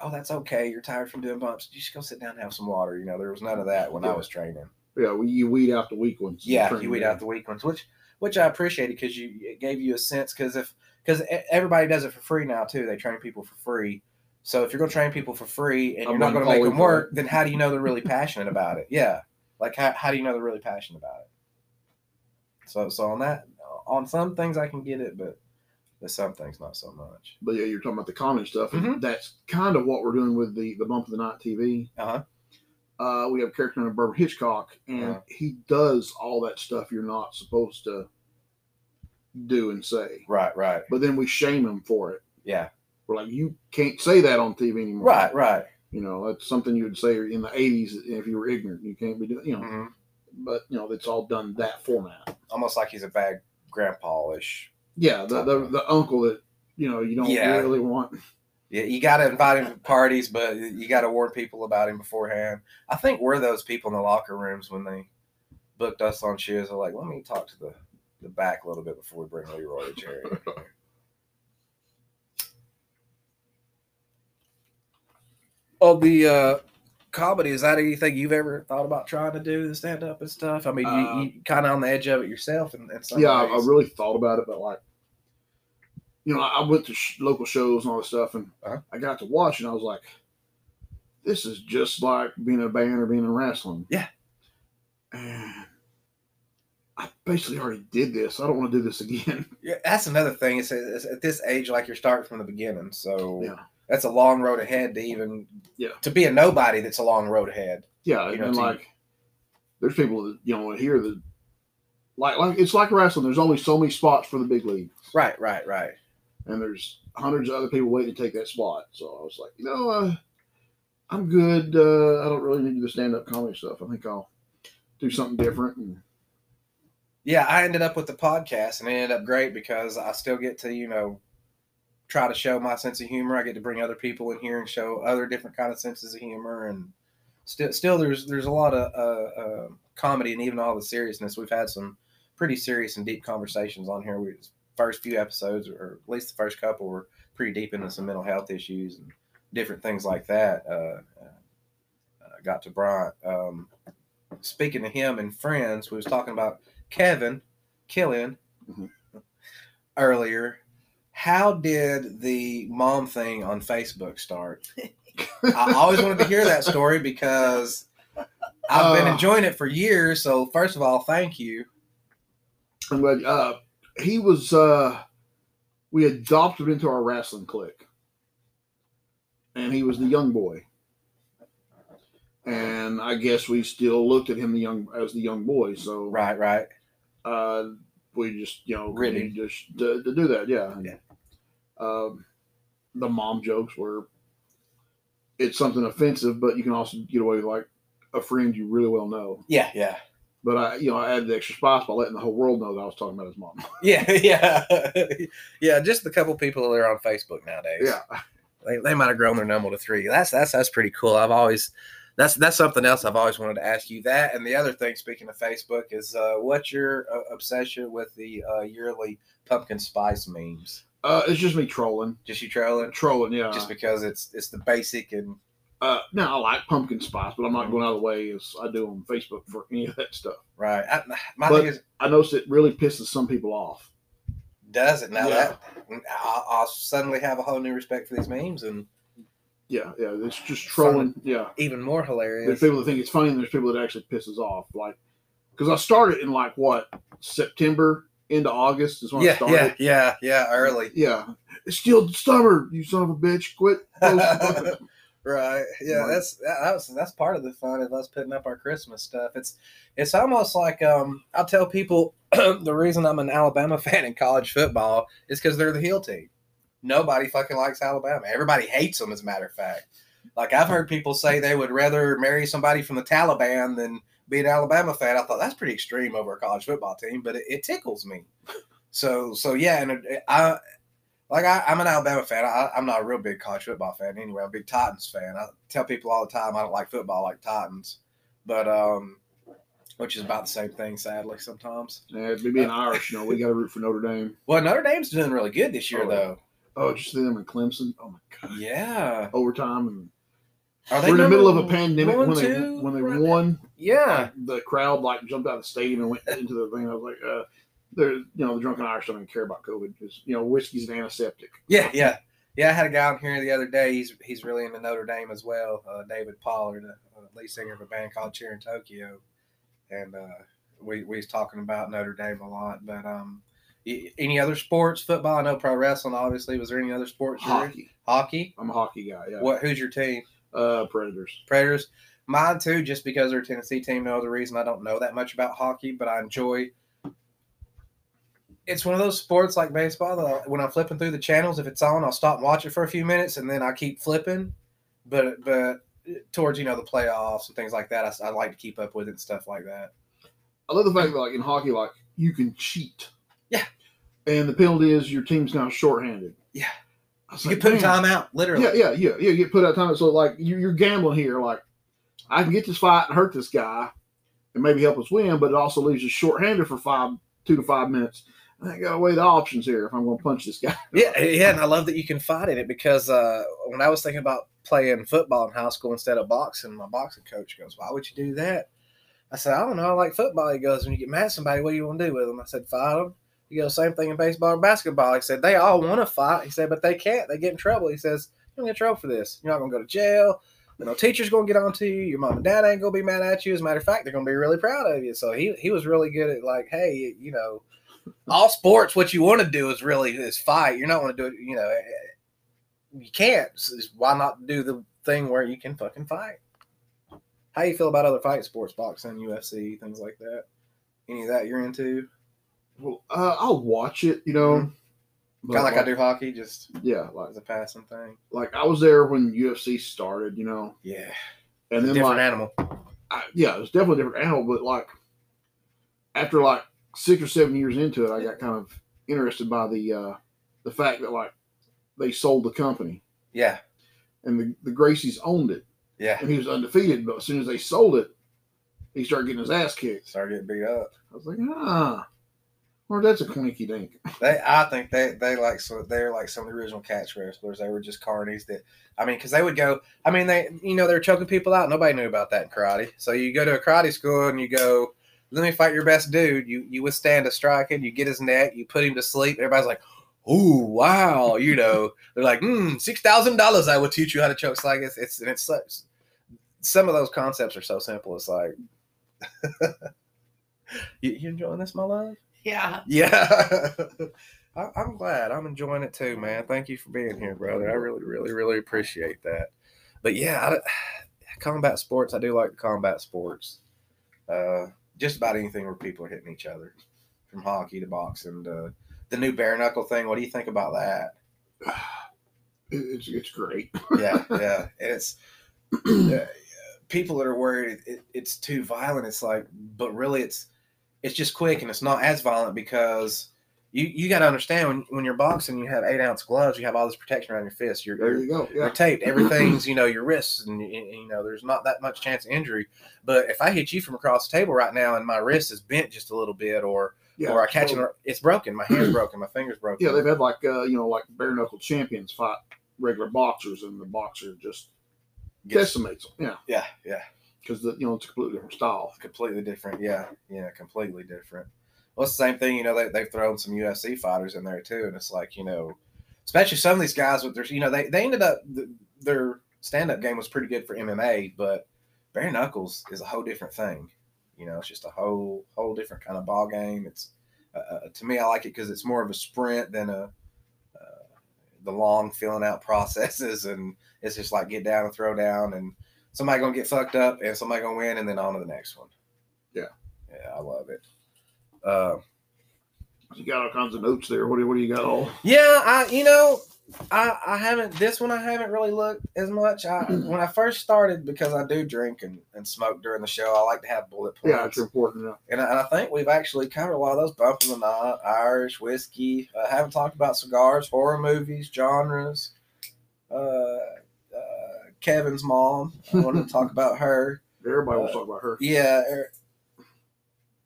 Oh, that's okay. You're tired from doing bumps. You just go sit down and have some water. You know, there was none of that when I was training. Yeah, well, you weed out the weak ones. Yeah, you weed out the weak ones, which which I appreciated because you it gave you a sense because if because everybody does it for free now too. They train people for free. So if you're going to train people for free and I'm you're not going to make them work, then how do you know they're really passionate about it? Yeah, like how, how do you know they're really passionate about it? So so on that on some things I can get it, but some things not so much. But yeah, you're talking about the comedy stuff, and Mhm. that's kind of what we're doing with the the Bump in the Night TV. Uh-huh. Uh, we have a character named Bourbon Hitchcock, and Uh-huh. he does all that stuff you're not supposed to do and say. Right, right, But then we shame him for it. yeah, We're like, you can't say that on TV anymore. right, right. You know, that's something you would say in the '80s if you were ignorant. You can't be doing. You know, hmm but you know, it's all done that format. Almost like he's a bad grandpa-ish. Yeah, the the, the uncle that you know you don't Yeah. really want. Yeah, you got to invite him to parties, but you got to warn people about him beforehand. I think we're those people in the locker rooms when they booked us on shows. Are like, let me talk to the the back a little bit before we bring Leroy or Jerry. in here." Oh, the uh, comedy is that anything you've ever thought about trying to do, the stand up and stuff? I mean, Uh, you, you kind of on the edge of it yourself, and, and yeah, I, I really thought about it, but like, you know, I, I went to sh- local shows and all this stuff, and Uh-huh. I got to watch, and I was like, this is just like being in a band or being in wrestling. Yeah. And I basically already did this. I don't want to do this again. Yeah, that's another thing. It's, it's at this age, like you're starting from the beginning, so Yeah. That's a long road ahead to even Yeah. to be a nobody. That's a long road ahead. Yeah, You know, and like, there's people that you know here that like like it's like wrestling. There's only so many spots for the big leagues. Right, right, right. and there's hundreds of other people waiting to take that spot. So I was like, you know, uh, I'm good. Uh, I don't really need to do the stand up comedy stuff. I think I'll do something different. And yeah, I ended up with the podcast and it ended up great because I still get to, you know, try to show my sense of humor. I get to bring other people in here and show other different kind of senses of humor and still still there's there's a lot of uh, uh, comedy and even all the seriousness. We've had some pretty serious and deep conversations on here. We first few episodes or at least the first couple were pretty deep into some mental health issues and different things like that. Uh, uh, got to Bryant. Um, speaking to him and friends, we was talking about Kevin Killian Mhm. earlier. How did the mom thing on Facebook start? I always wanted to hear that story because I've been Uh. enjoying it for years. So first of all, thank you. I'm glad. Uh, he was. Uh, we adopted him into our wrestling clique, and he was the young boy. And I guess we still looked at him the young as the young boy. So Right, right. uh, we just you know Really? just to, to do that. Yeah. Yeah. Um, the mom jokes were. It's something offensive, but you can also get away with like a friend you really well know. Yeah, yeah. But I, you know, I added the extra spice by letting the whole world know that I was talking about his mom. Yeah, yeah, yeah. Just the couple people that are on Facebook nowadays. Yeah. they, they might have grown their number to three. That's that's that's pretty cool. I've always that's that's something else I've always wanted to ask you. That and the other thing, speaking of Facebook, is uh, what's your uh, obsession with the uh, yearly pumpkin spice memes? Uh, it's just me trolling, Just you trolling, trolling. Yeah. just because it's it's the basic and uh, now I like pumpkin spice, but I'm not going out of the way as I do on Facebook for any of that stuff. right. I, my But- thing is, I noticed it really pisses some people off. does it now Yeah. that I'll, I'll suddenly have a whole new respect for these memes and Yeah, yeah. It's just trolling. Yeah. even more hilarious. There's people that think it's funny, and there's people that actually pisses off. Like, because I started in like what September into August is when I Yeah, started. yeah, yeah, yeah. Early. Yeah. It's still summer, you son of a bitch. Quit. Right. Yeah, Right. that's that, that's that's part of the fun of us putting up our Christmas stuff. It's it's almost like um I'll tell people the reason I'm an Alabama fan in college football is because they're the heel team. Nobody fucking likes Alabama. Everybody hates them, as a matter of fact. Like I've heard people say they would rather marry somebody from the Taliban than be an Alabama fan. I thought that's pretty extreme over a college football team, but it, it tickles me. So so yeah, and I like I, I'm an Alabama fan. I, I'm not a real big college football fan anyway. I'm a big Titans fan. I tell people all the time I don't like football like Titans, but um, which is about the same thing, sadly sometimes. yeah, me being Irish, you know, we got to root for Notre Dame. Well, Notre Dame's doing really good this year, Oh, though. Oh, did you see them in Clemson? Oh my god, Yeah, overtime and are we're in the middle of a pandemic when they two, when they right won. now? Yeah, the crowd like jumped out of the stadium and went into the thing. I was like, uh, they're you know the drunken Irish don't even care about COVID because you know whiskey's an antiseptic. yeah, yeah, yeah. I had a guy on here the other day. He's he's really into Notre Dame as well. Uh, David Pollard, uh, lead singer of a band called Cheer in Tokyo, and uh, we we was talking about Notre Dame a lot. But um, any other sports? Football? I know pro wrestling. Obviously, was there any other sports? Hockey. Hockey. I'm a hockey guy. Yeah. What? Who's your team? Uh, Predators. Predators. Mine too, just because they're a Tennessee team. No other reason. I don't know that much about hockey, but I enjoy. It's one of those sports like baseball. That I- when I'm flipping through the channels, if it's on, I'll stop and watch it for a few minutes, and then I keep flipping. But but towards you know the playoffs and things like that, I, I like to keep up with it and stuff like that. I love the fact that like in hockey, like you can cheat. Yeah. And the penalty is your team's now shorthanded. Yeah. You like, put "Man." time out, literally. Yeah, yeah, yeah, yeah. You get put out time. So like you, you're gambling here. Like I can get this fight and hurt this guy, and maybe help us win, but it also leaves us shorthanded for five, two to five minutes. I got to weigh the options here if I'm going to punch this guy. Yeah, yeah, and I love that you can fight in it because uh, when I was thinking about playing football in high school instead of boxing, my boxing coach goes, "Why would you do that?" I said, "I don't know. I like football." He goes, "When you get mad at somebody, what do you want to do with them?" I said, "Fight them." He goes, "Same thing in baseball and basketball." He said, "They all want to fight." He said, "But they can't. They get in trouble." He says, "You don't get in trouble for this. You're not to go to jail. You know, teacher's to get on to you. Your mom and dad ain't to be mad at you. As a matter of fact, they're to be really proud of you." So he he was really good at like, hey, you know all sports, what you want to do is really is fight. You're not to do it, you know. You can't. So why not do the thing where you can fucking fight? How you feel about other fight sports, boxing, UFC, things like that? Any of that you're into? Well, uh, I'll watch it, you know, Kind of like I do hockey, just Yeah, like as a passing thing. like I was there when UFC started, you know, Yeah, and then different like animal. I, yeah, it was definitely a different animal. But like after like six or seven years into it, I got kind of interested by the uh the fact that like they sold the company Yeah, and the, the Gracies owned it yeah. and he was undefeated. But as soon as they sold it, he started getting his ass kicked. Started getting beat up. I was like, ah, or that's a quinky dink. They, I think they, they like so they're like some of the original catch wrestlers. They were just carnies that, I mean, because they would go. I mean, they, you know, they were choking people out. Nobody knew about that in karate. So you go to a karate school and you go, let me fight your best dude. You you withstand a strike and You get his neck. You put him to sleep. Everybody's like, oh wow, you know. They're like, hmm, six thousand dollars. I will teach you how to choke. Like it's it's and it's such. Some of those concepts are so simple. It's like, you enjoying this, my love? Yeah. Yeah. I, I'm glad. I'm enjoying it too, man. Thank you for being here, brother. I really, really, really appreciate that. But yeah, I, combat sports, I do like combat sports. Uh, just about anything where people are hitting each other, from hockey to boxing to the new bare knuckle thing. What do you think about that? It's it's great. Yeah, yeah. It's uh, people that are worried it, it's too violent. It's like, but really, it's it's just quick and it's not as violent because you you got to understand when when you're boxing, you have eight ounce gloves, you have all this protection around your fist. You're, There you're you go. you're Yeah. taped. Everything's you know your wrists, and, and, you know there's not that much chance of injury. But if I hit you from across the table right now, and my wrist is bent just a little bit, or Yeah. or I catch it, it's broken. My hand's broken. My finger's broken. Yeah, they've had like uh, you know like bare knuckle champions fight regular boxers, and the boxer just decimates them. Yeah, yeah, yeah. Because the you know it's a completely different style. completely different. Yeah, yeah, completely different. Well, it's the same thing. You know, they, they've thrown some UFC fighters in there too, and it's like you know, especially some of these guys with their, you know, they they ended up th- their stand up game was pretty good for MMA, but bare knuckles is a whole different thing. You know, it's just a whole whole different kind of ball game. It's uh, uh, to me, I like it because it's more of a sprint than a uh, the long filling out processes, and it's just like get down and throw down, and somebody gonna get fucked up, and somebody gonna win, and then on to the next one. Yeah. yeah, I love it. Uh, You got all kinds of notes there. What do what do you got all? yeah, I you know I I haven't this one I haven't really looked as much. I when I first started because I do drink and, and smoke during the show. I like to have bullet points. Yeah, it's important. Yeah. And I, and I think we've actually covered a lot of those bumping the Irish whiskey. I haven't talked about cigars, horror movies, genres. Uh, uh, Kevin's mom. I wanted to talk about her. Everybody wants Uh, to talk about her. Yeah, er-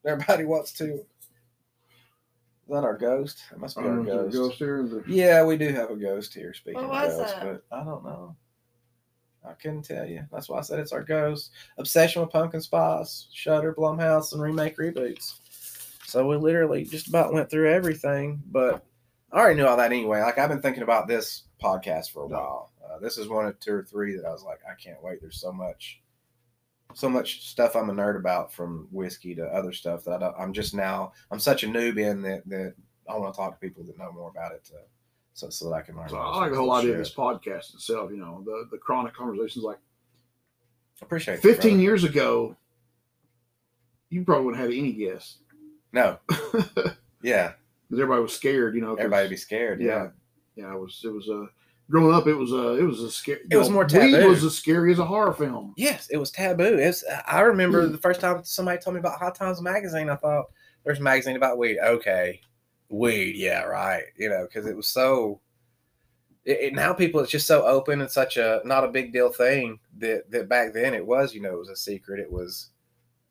everybody wants to. Is that our ghost? It must I be our don't know if ghost. there's a ghost here. Is there- Yeah, we do have a ghost here. Speaking What of ghosts, that? but I don't know. I couldn't tell you. That's why I said it's our ghost. Obsession with pumpkin spice, Shudder, Blumhouse, and remake reboots. So we literally just about went through everything, but I already knew all that anyway. Like I've been thinking about this podcast for a while. Uh, this is one of two or three that I was like, I can't wait. There's so much, so much stuff I'm a nerd about, from whiskey to other stuff that I don't, I'm just now. I'm such a noob in that that I want to talk to people that know more about it, to, so so that I can learn. So. I like the whole idea of this podcast itself. You know, the the chronic conversations. Like Appreciate it, 15 brother. years ago, you probably wouldn't have any guess. No, yeah. because yeah, everybody was scared. You know. everybody be scared. Yeah, yeah, it was it was a growing up. It was a it was a scary. It was more Weed taboo. was as scary as a horror film. Yes, it was taboo. It's, I remember hmm. the first time somebody told me about High Times magazine. I thought there's a magazine about weed. Okay, weed. Yeah, right. You know, because it was so. It, it- now people, it's just so open and such a not a big deal thing that that back then it was. You know, it was a secret. It was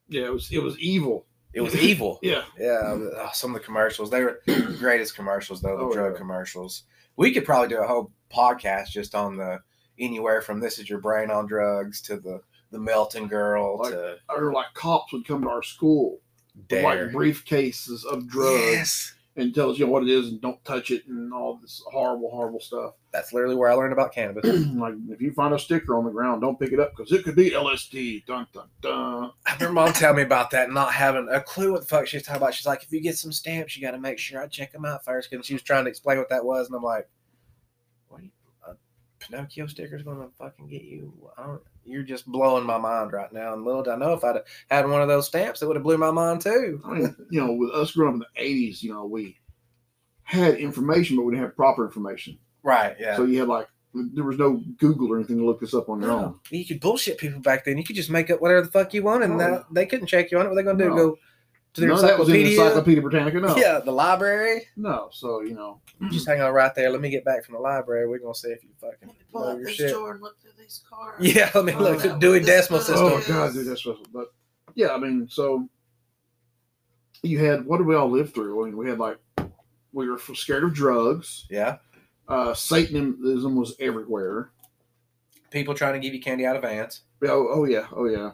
Yeah, it was it was evil. it was evil. Yeah, Yeah, um, oh, some of the commercials. They were the greatest commercials, though, the Oh, drug yeah. commercials. We could probably do a whole podcast just on the anywhere from this is your brain on drugs to the the melting girl Like to remember like cops would come to our school dare. like briefcases of drugs Yes. and tell us you know what it is and don't touch it and all this horrible horrible stuff. That's literally where I learned about cannabis. like if you find a sticker on the ground, don't pick it up because it could be LSD. Dun dun dun. I remember mom telling me about that, not having a clue what the fuck she's talking about. She's like, if you get some stamps, you got to make sure I check them out first. Because she was trying to explain what that was, and I'm like, what? Are you, a Pinocchio sticker's going to fucking get you? I don't, you're just blowing my mind right now. And little did I know if I'd had one of those stamps, it would have blew my mind too. I mean, you know, with us growing up in the '80s, you know, we had information, but we didn't have proper information. Right. Yeah. So you had like there was no Google or anything to look this up on your own. You could bullshit people back then. You could just make up whatever the fuck you want, and Oh, that, they couldn't check you on it. What they gonna do? No. Go to None of that was in the encyclopedia? Britannica. No, Yeah, the library. no. So you know, just hang on right there. Let me get back from the library. We're gonna see if you fucking pull know up your this shit. drawer and look through these cards. Yeah, let me Oh, look. that Dewey was- Decimal this System. oh System. god, dude, that's special. But yeah, I mean, so you had what did we all live through? I mean, we had like we were scared of drugs. Yeah, Uh, Satanism was everywhere. people trying to give you candy out of vans. Oh, oh yeah, oh yeah.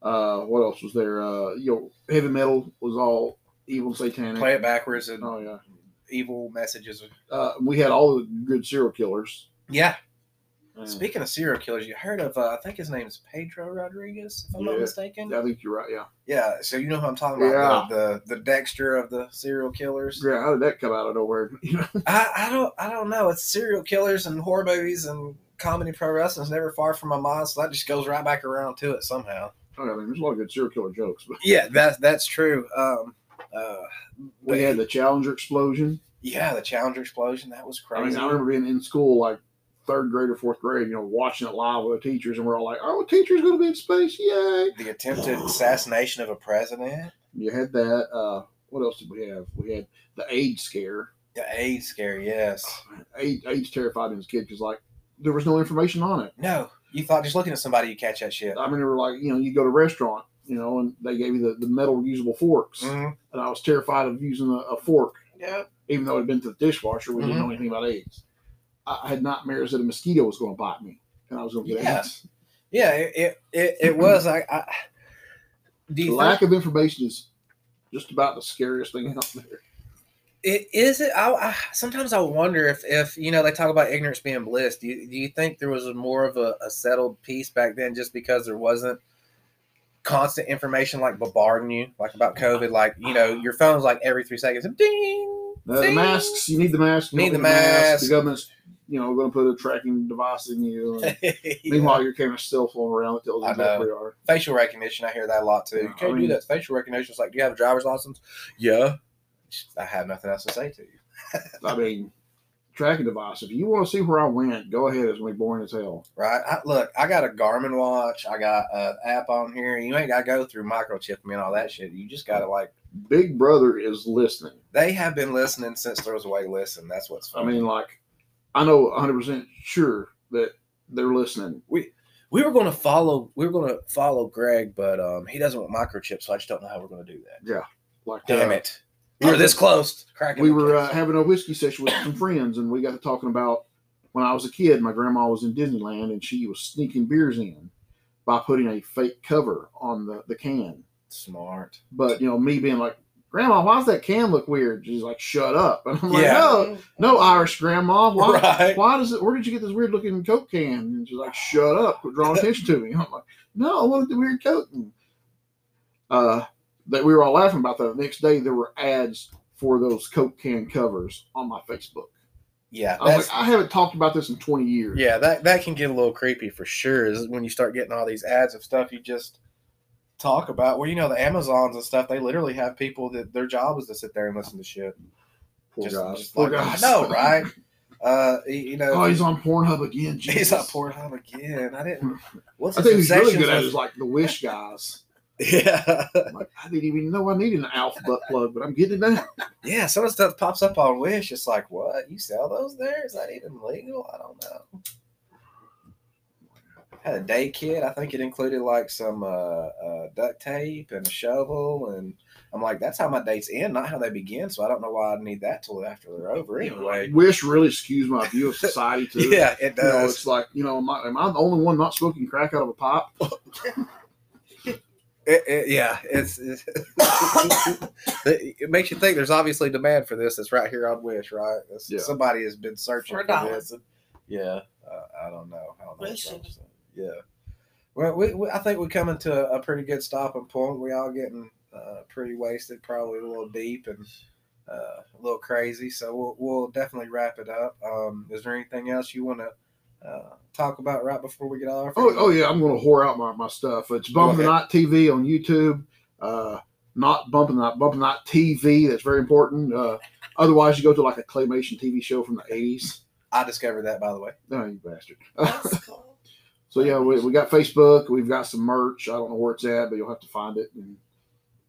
Uh, what else was there? Uh, you know, heavy metal was all evil and satanic. Play it backwards and Oh yeah. evil messages. Uh, we had all the good serial killers. Yeah. And Speaking of serial killers, you heard of? Uh, I think his name's Pedro Rodriguez, if I'm not Yeah. mistaken. I think you're right. Yeah. Yeah. So you know who I'm talking about? The, the the Dexter of the serial killers. Yeah. How did that come out of nowhere? I, I don't I don't know. It's serial killers and horror movies and comedy pro wrestling is never far from my mind, so that just goes right back around to it somehow. Oh, I mean, there's a lot of good serial killer jokes, but Yeah, that's that's true. Um, uh, we had the Challenger explosion. yeah, the Challenger explosion that was I mean, crazy. I remember being in school, like third grade or fourth grade, you know, watching it live with the teachers, and we're all like, "Oh, a teacher's going to be in space! Yay!" the attempted assassination of a president, You had that. Uh, what else did we have? We had the AIDS scare. the AIDS scare. Yes. AIDS, AIDS terrified me as a kid because, like, there was no information on it. No, you thought just looking at somebody you catch that shit. I mean, they were like, you know, you go to a restaurant, you know, and they gave you the, the metal reusable forks, Mhm. and I was terrified of using a, a fork, Yep. even though it had been to the dishwasher. We didn't Mhm. know anything about AIDS. I, had nightmares that a mosquito was going to bite me, and I was going to get Yeah. AIDS. Yeah, it it, it, it was. I, I The lack think, of information is just about the scariest thing out there. it is it? I, I sometimes I wonder if if you know they talk about ignorance being bliss. Do you, do you think there was more of a, a settled peace back then, just because there wasn't constant information like bombarding you, like about COVID, like you know your phone's like every three seconds, ding. Uh, the masks, you need the mask. you Need don't the mask. The government's, you know, going to put a tracking device in you. And Meanwhile, you're carrying a cell phone around that tells you I exactly know. where you are. facial recognition. I hear that a lot too. Yeah, You can't I do that. Facial recognition is like, do you have a driver's license? Yeah. I have nothing else to say to you. I mean, tracking device. If you want to see where I went, go ahead. It's gonna be boring as hell. Right? I, look, I got a Garmin watch. I got an app on here. You ain't got to go through microchipping and all that shit. You just got to like. Big Brother is listening. They have been listening since there was a way to listen. That's what's I mean, like, I know 100 percent sure that they're listening. we we were going to follow. We were going to follow Greg, but um, he doesn't want microchips, so I just don't know how we're going to do that. Yeah, like, Damn uh, it! We were this close. Cracking. we were uh, having a whiskey session with some friends, and we got to talking about when I was a kid. My grandma was in Disneyland, and she was sneaking beers in by putting a fake cover on the, the can. Smart. But you know, me being like, "Grandma, why does that can look weird?" She's like, "Shut up!" And I'm like, Yeah. "No, no, Irish grandma, why? Right. Why does it? Where did you get this weird looking Coke can?" And she's like, "Shut up! Quit drawing attention to me." And I'm like, "No, I wanted the weird Coke." And, uh, that we were all laughing about that. The next day, there were ads for those Coke can covers on my Facebook. Yeah, I like, I haven't talked about this in 20 years. yeah. That that can get a little creepy for sure. Is when you start getting all these ads of stuff you just talk about. Well, you know, the Amazons and stuff. They literally have people that their job is to sit there and listen to shit. poor Just- guys. just poor like- guys. I know, right? Uh, you you know, oh, he's on Pornhub again. he's Jesus. on Pornhub again. I didn't. What's I think he's really good at is like the Wish guys. Yeah, like, I didn't even know I needed an alpha butt plug, but I'm getting it now. yeah. Some of the stuff pops up on Wish. It's like, what? You sell those there? Is that even legal? I don't know. Had a day kit. I think it included like some uh, uh, duct tape and a shovel, and I'm like, that's how my dates end, not how they begin. So I don't know why I need that till after they're over anyway. Wish really skews my view of society too. Yeah, it You know, does. it's like, you know, am I, am I the only one not smoking crack out of a pipe? It, it, yeah, it's, it's it makes you think. There's obviously demand for this. That's right here on Wish, right? Yeah. Somebody has been searching For a for, this. and- yeah, uh, I don't know. I don't know. Wish what's it. wrong with that. Yeah. Well, we, we, I think we're coming to a pretty good stopping point. We all getting uh, pretty wasted, probably a little deep and uh, a little crazy. So we'll, we'll definitely wrap it up. Um, is there anything else you want to uh, talk about right before we get off? Oh, oh yeah, I'm going to whore out my, my stuff. It's Bum the Night TV on YouTube. Uh, not bumping that bumping that TV. That's very important. Uh, otherwise, you go to like a claymation TV show from the eighties. I discovered that by the way. Oh, you bastard. That's cool. so yeah, we, we got Facebook. We've got some merch. I don't know where it's at, but you'll have to find it. And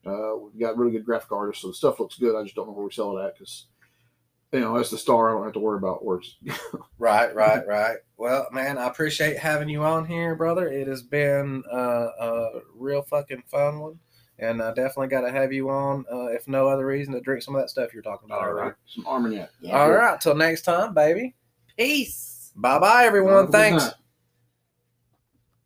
uh, we've got really good graphic artists, so the stuff looks good. I just don't know where we sell it at because you know as the star, I don't have to worry about where it's. Right, right, right. Well, man, I appreciate having you on here, brother. It has been uh, a real fucking fun one, and I definitely got to have you on, uh, if no other reason, to drink some of that stuff you're talking about. All right. right. Some Armagnac. Yeah. All right. Till next time, baby. Peace. Bye, bye, everyone. Have Thanks. night.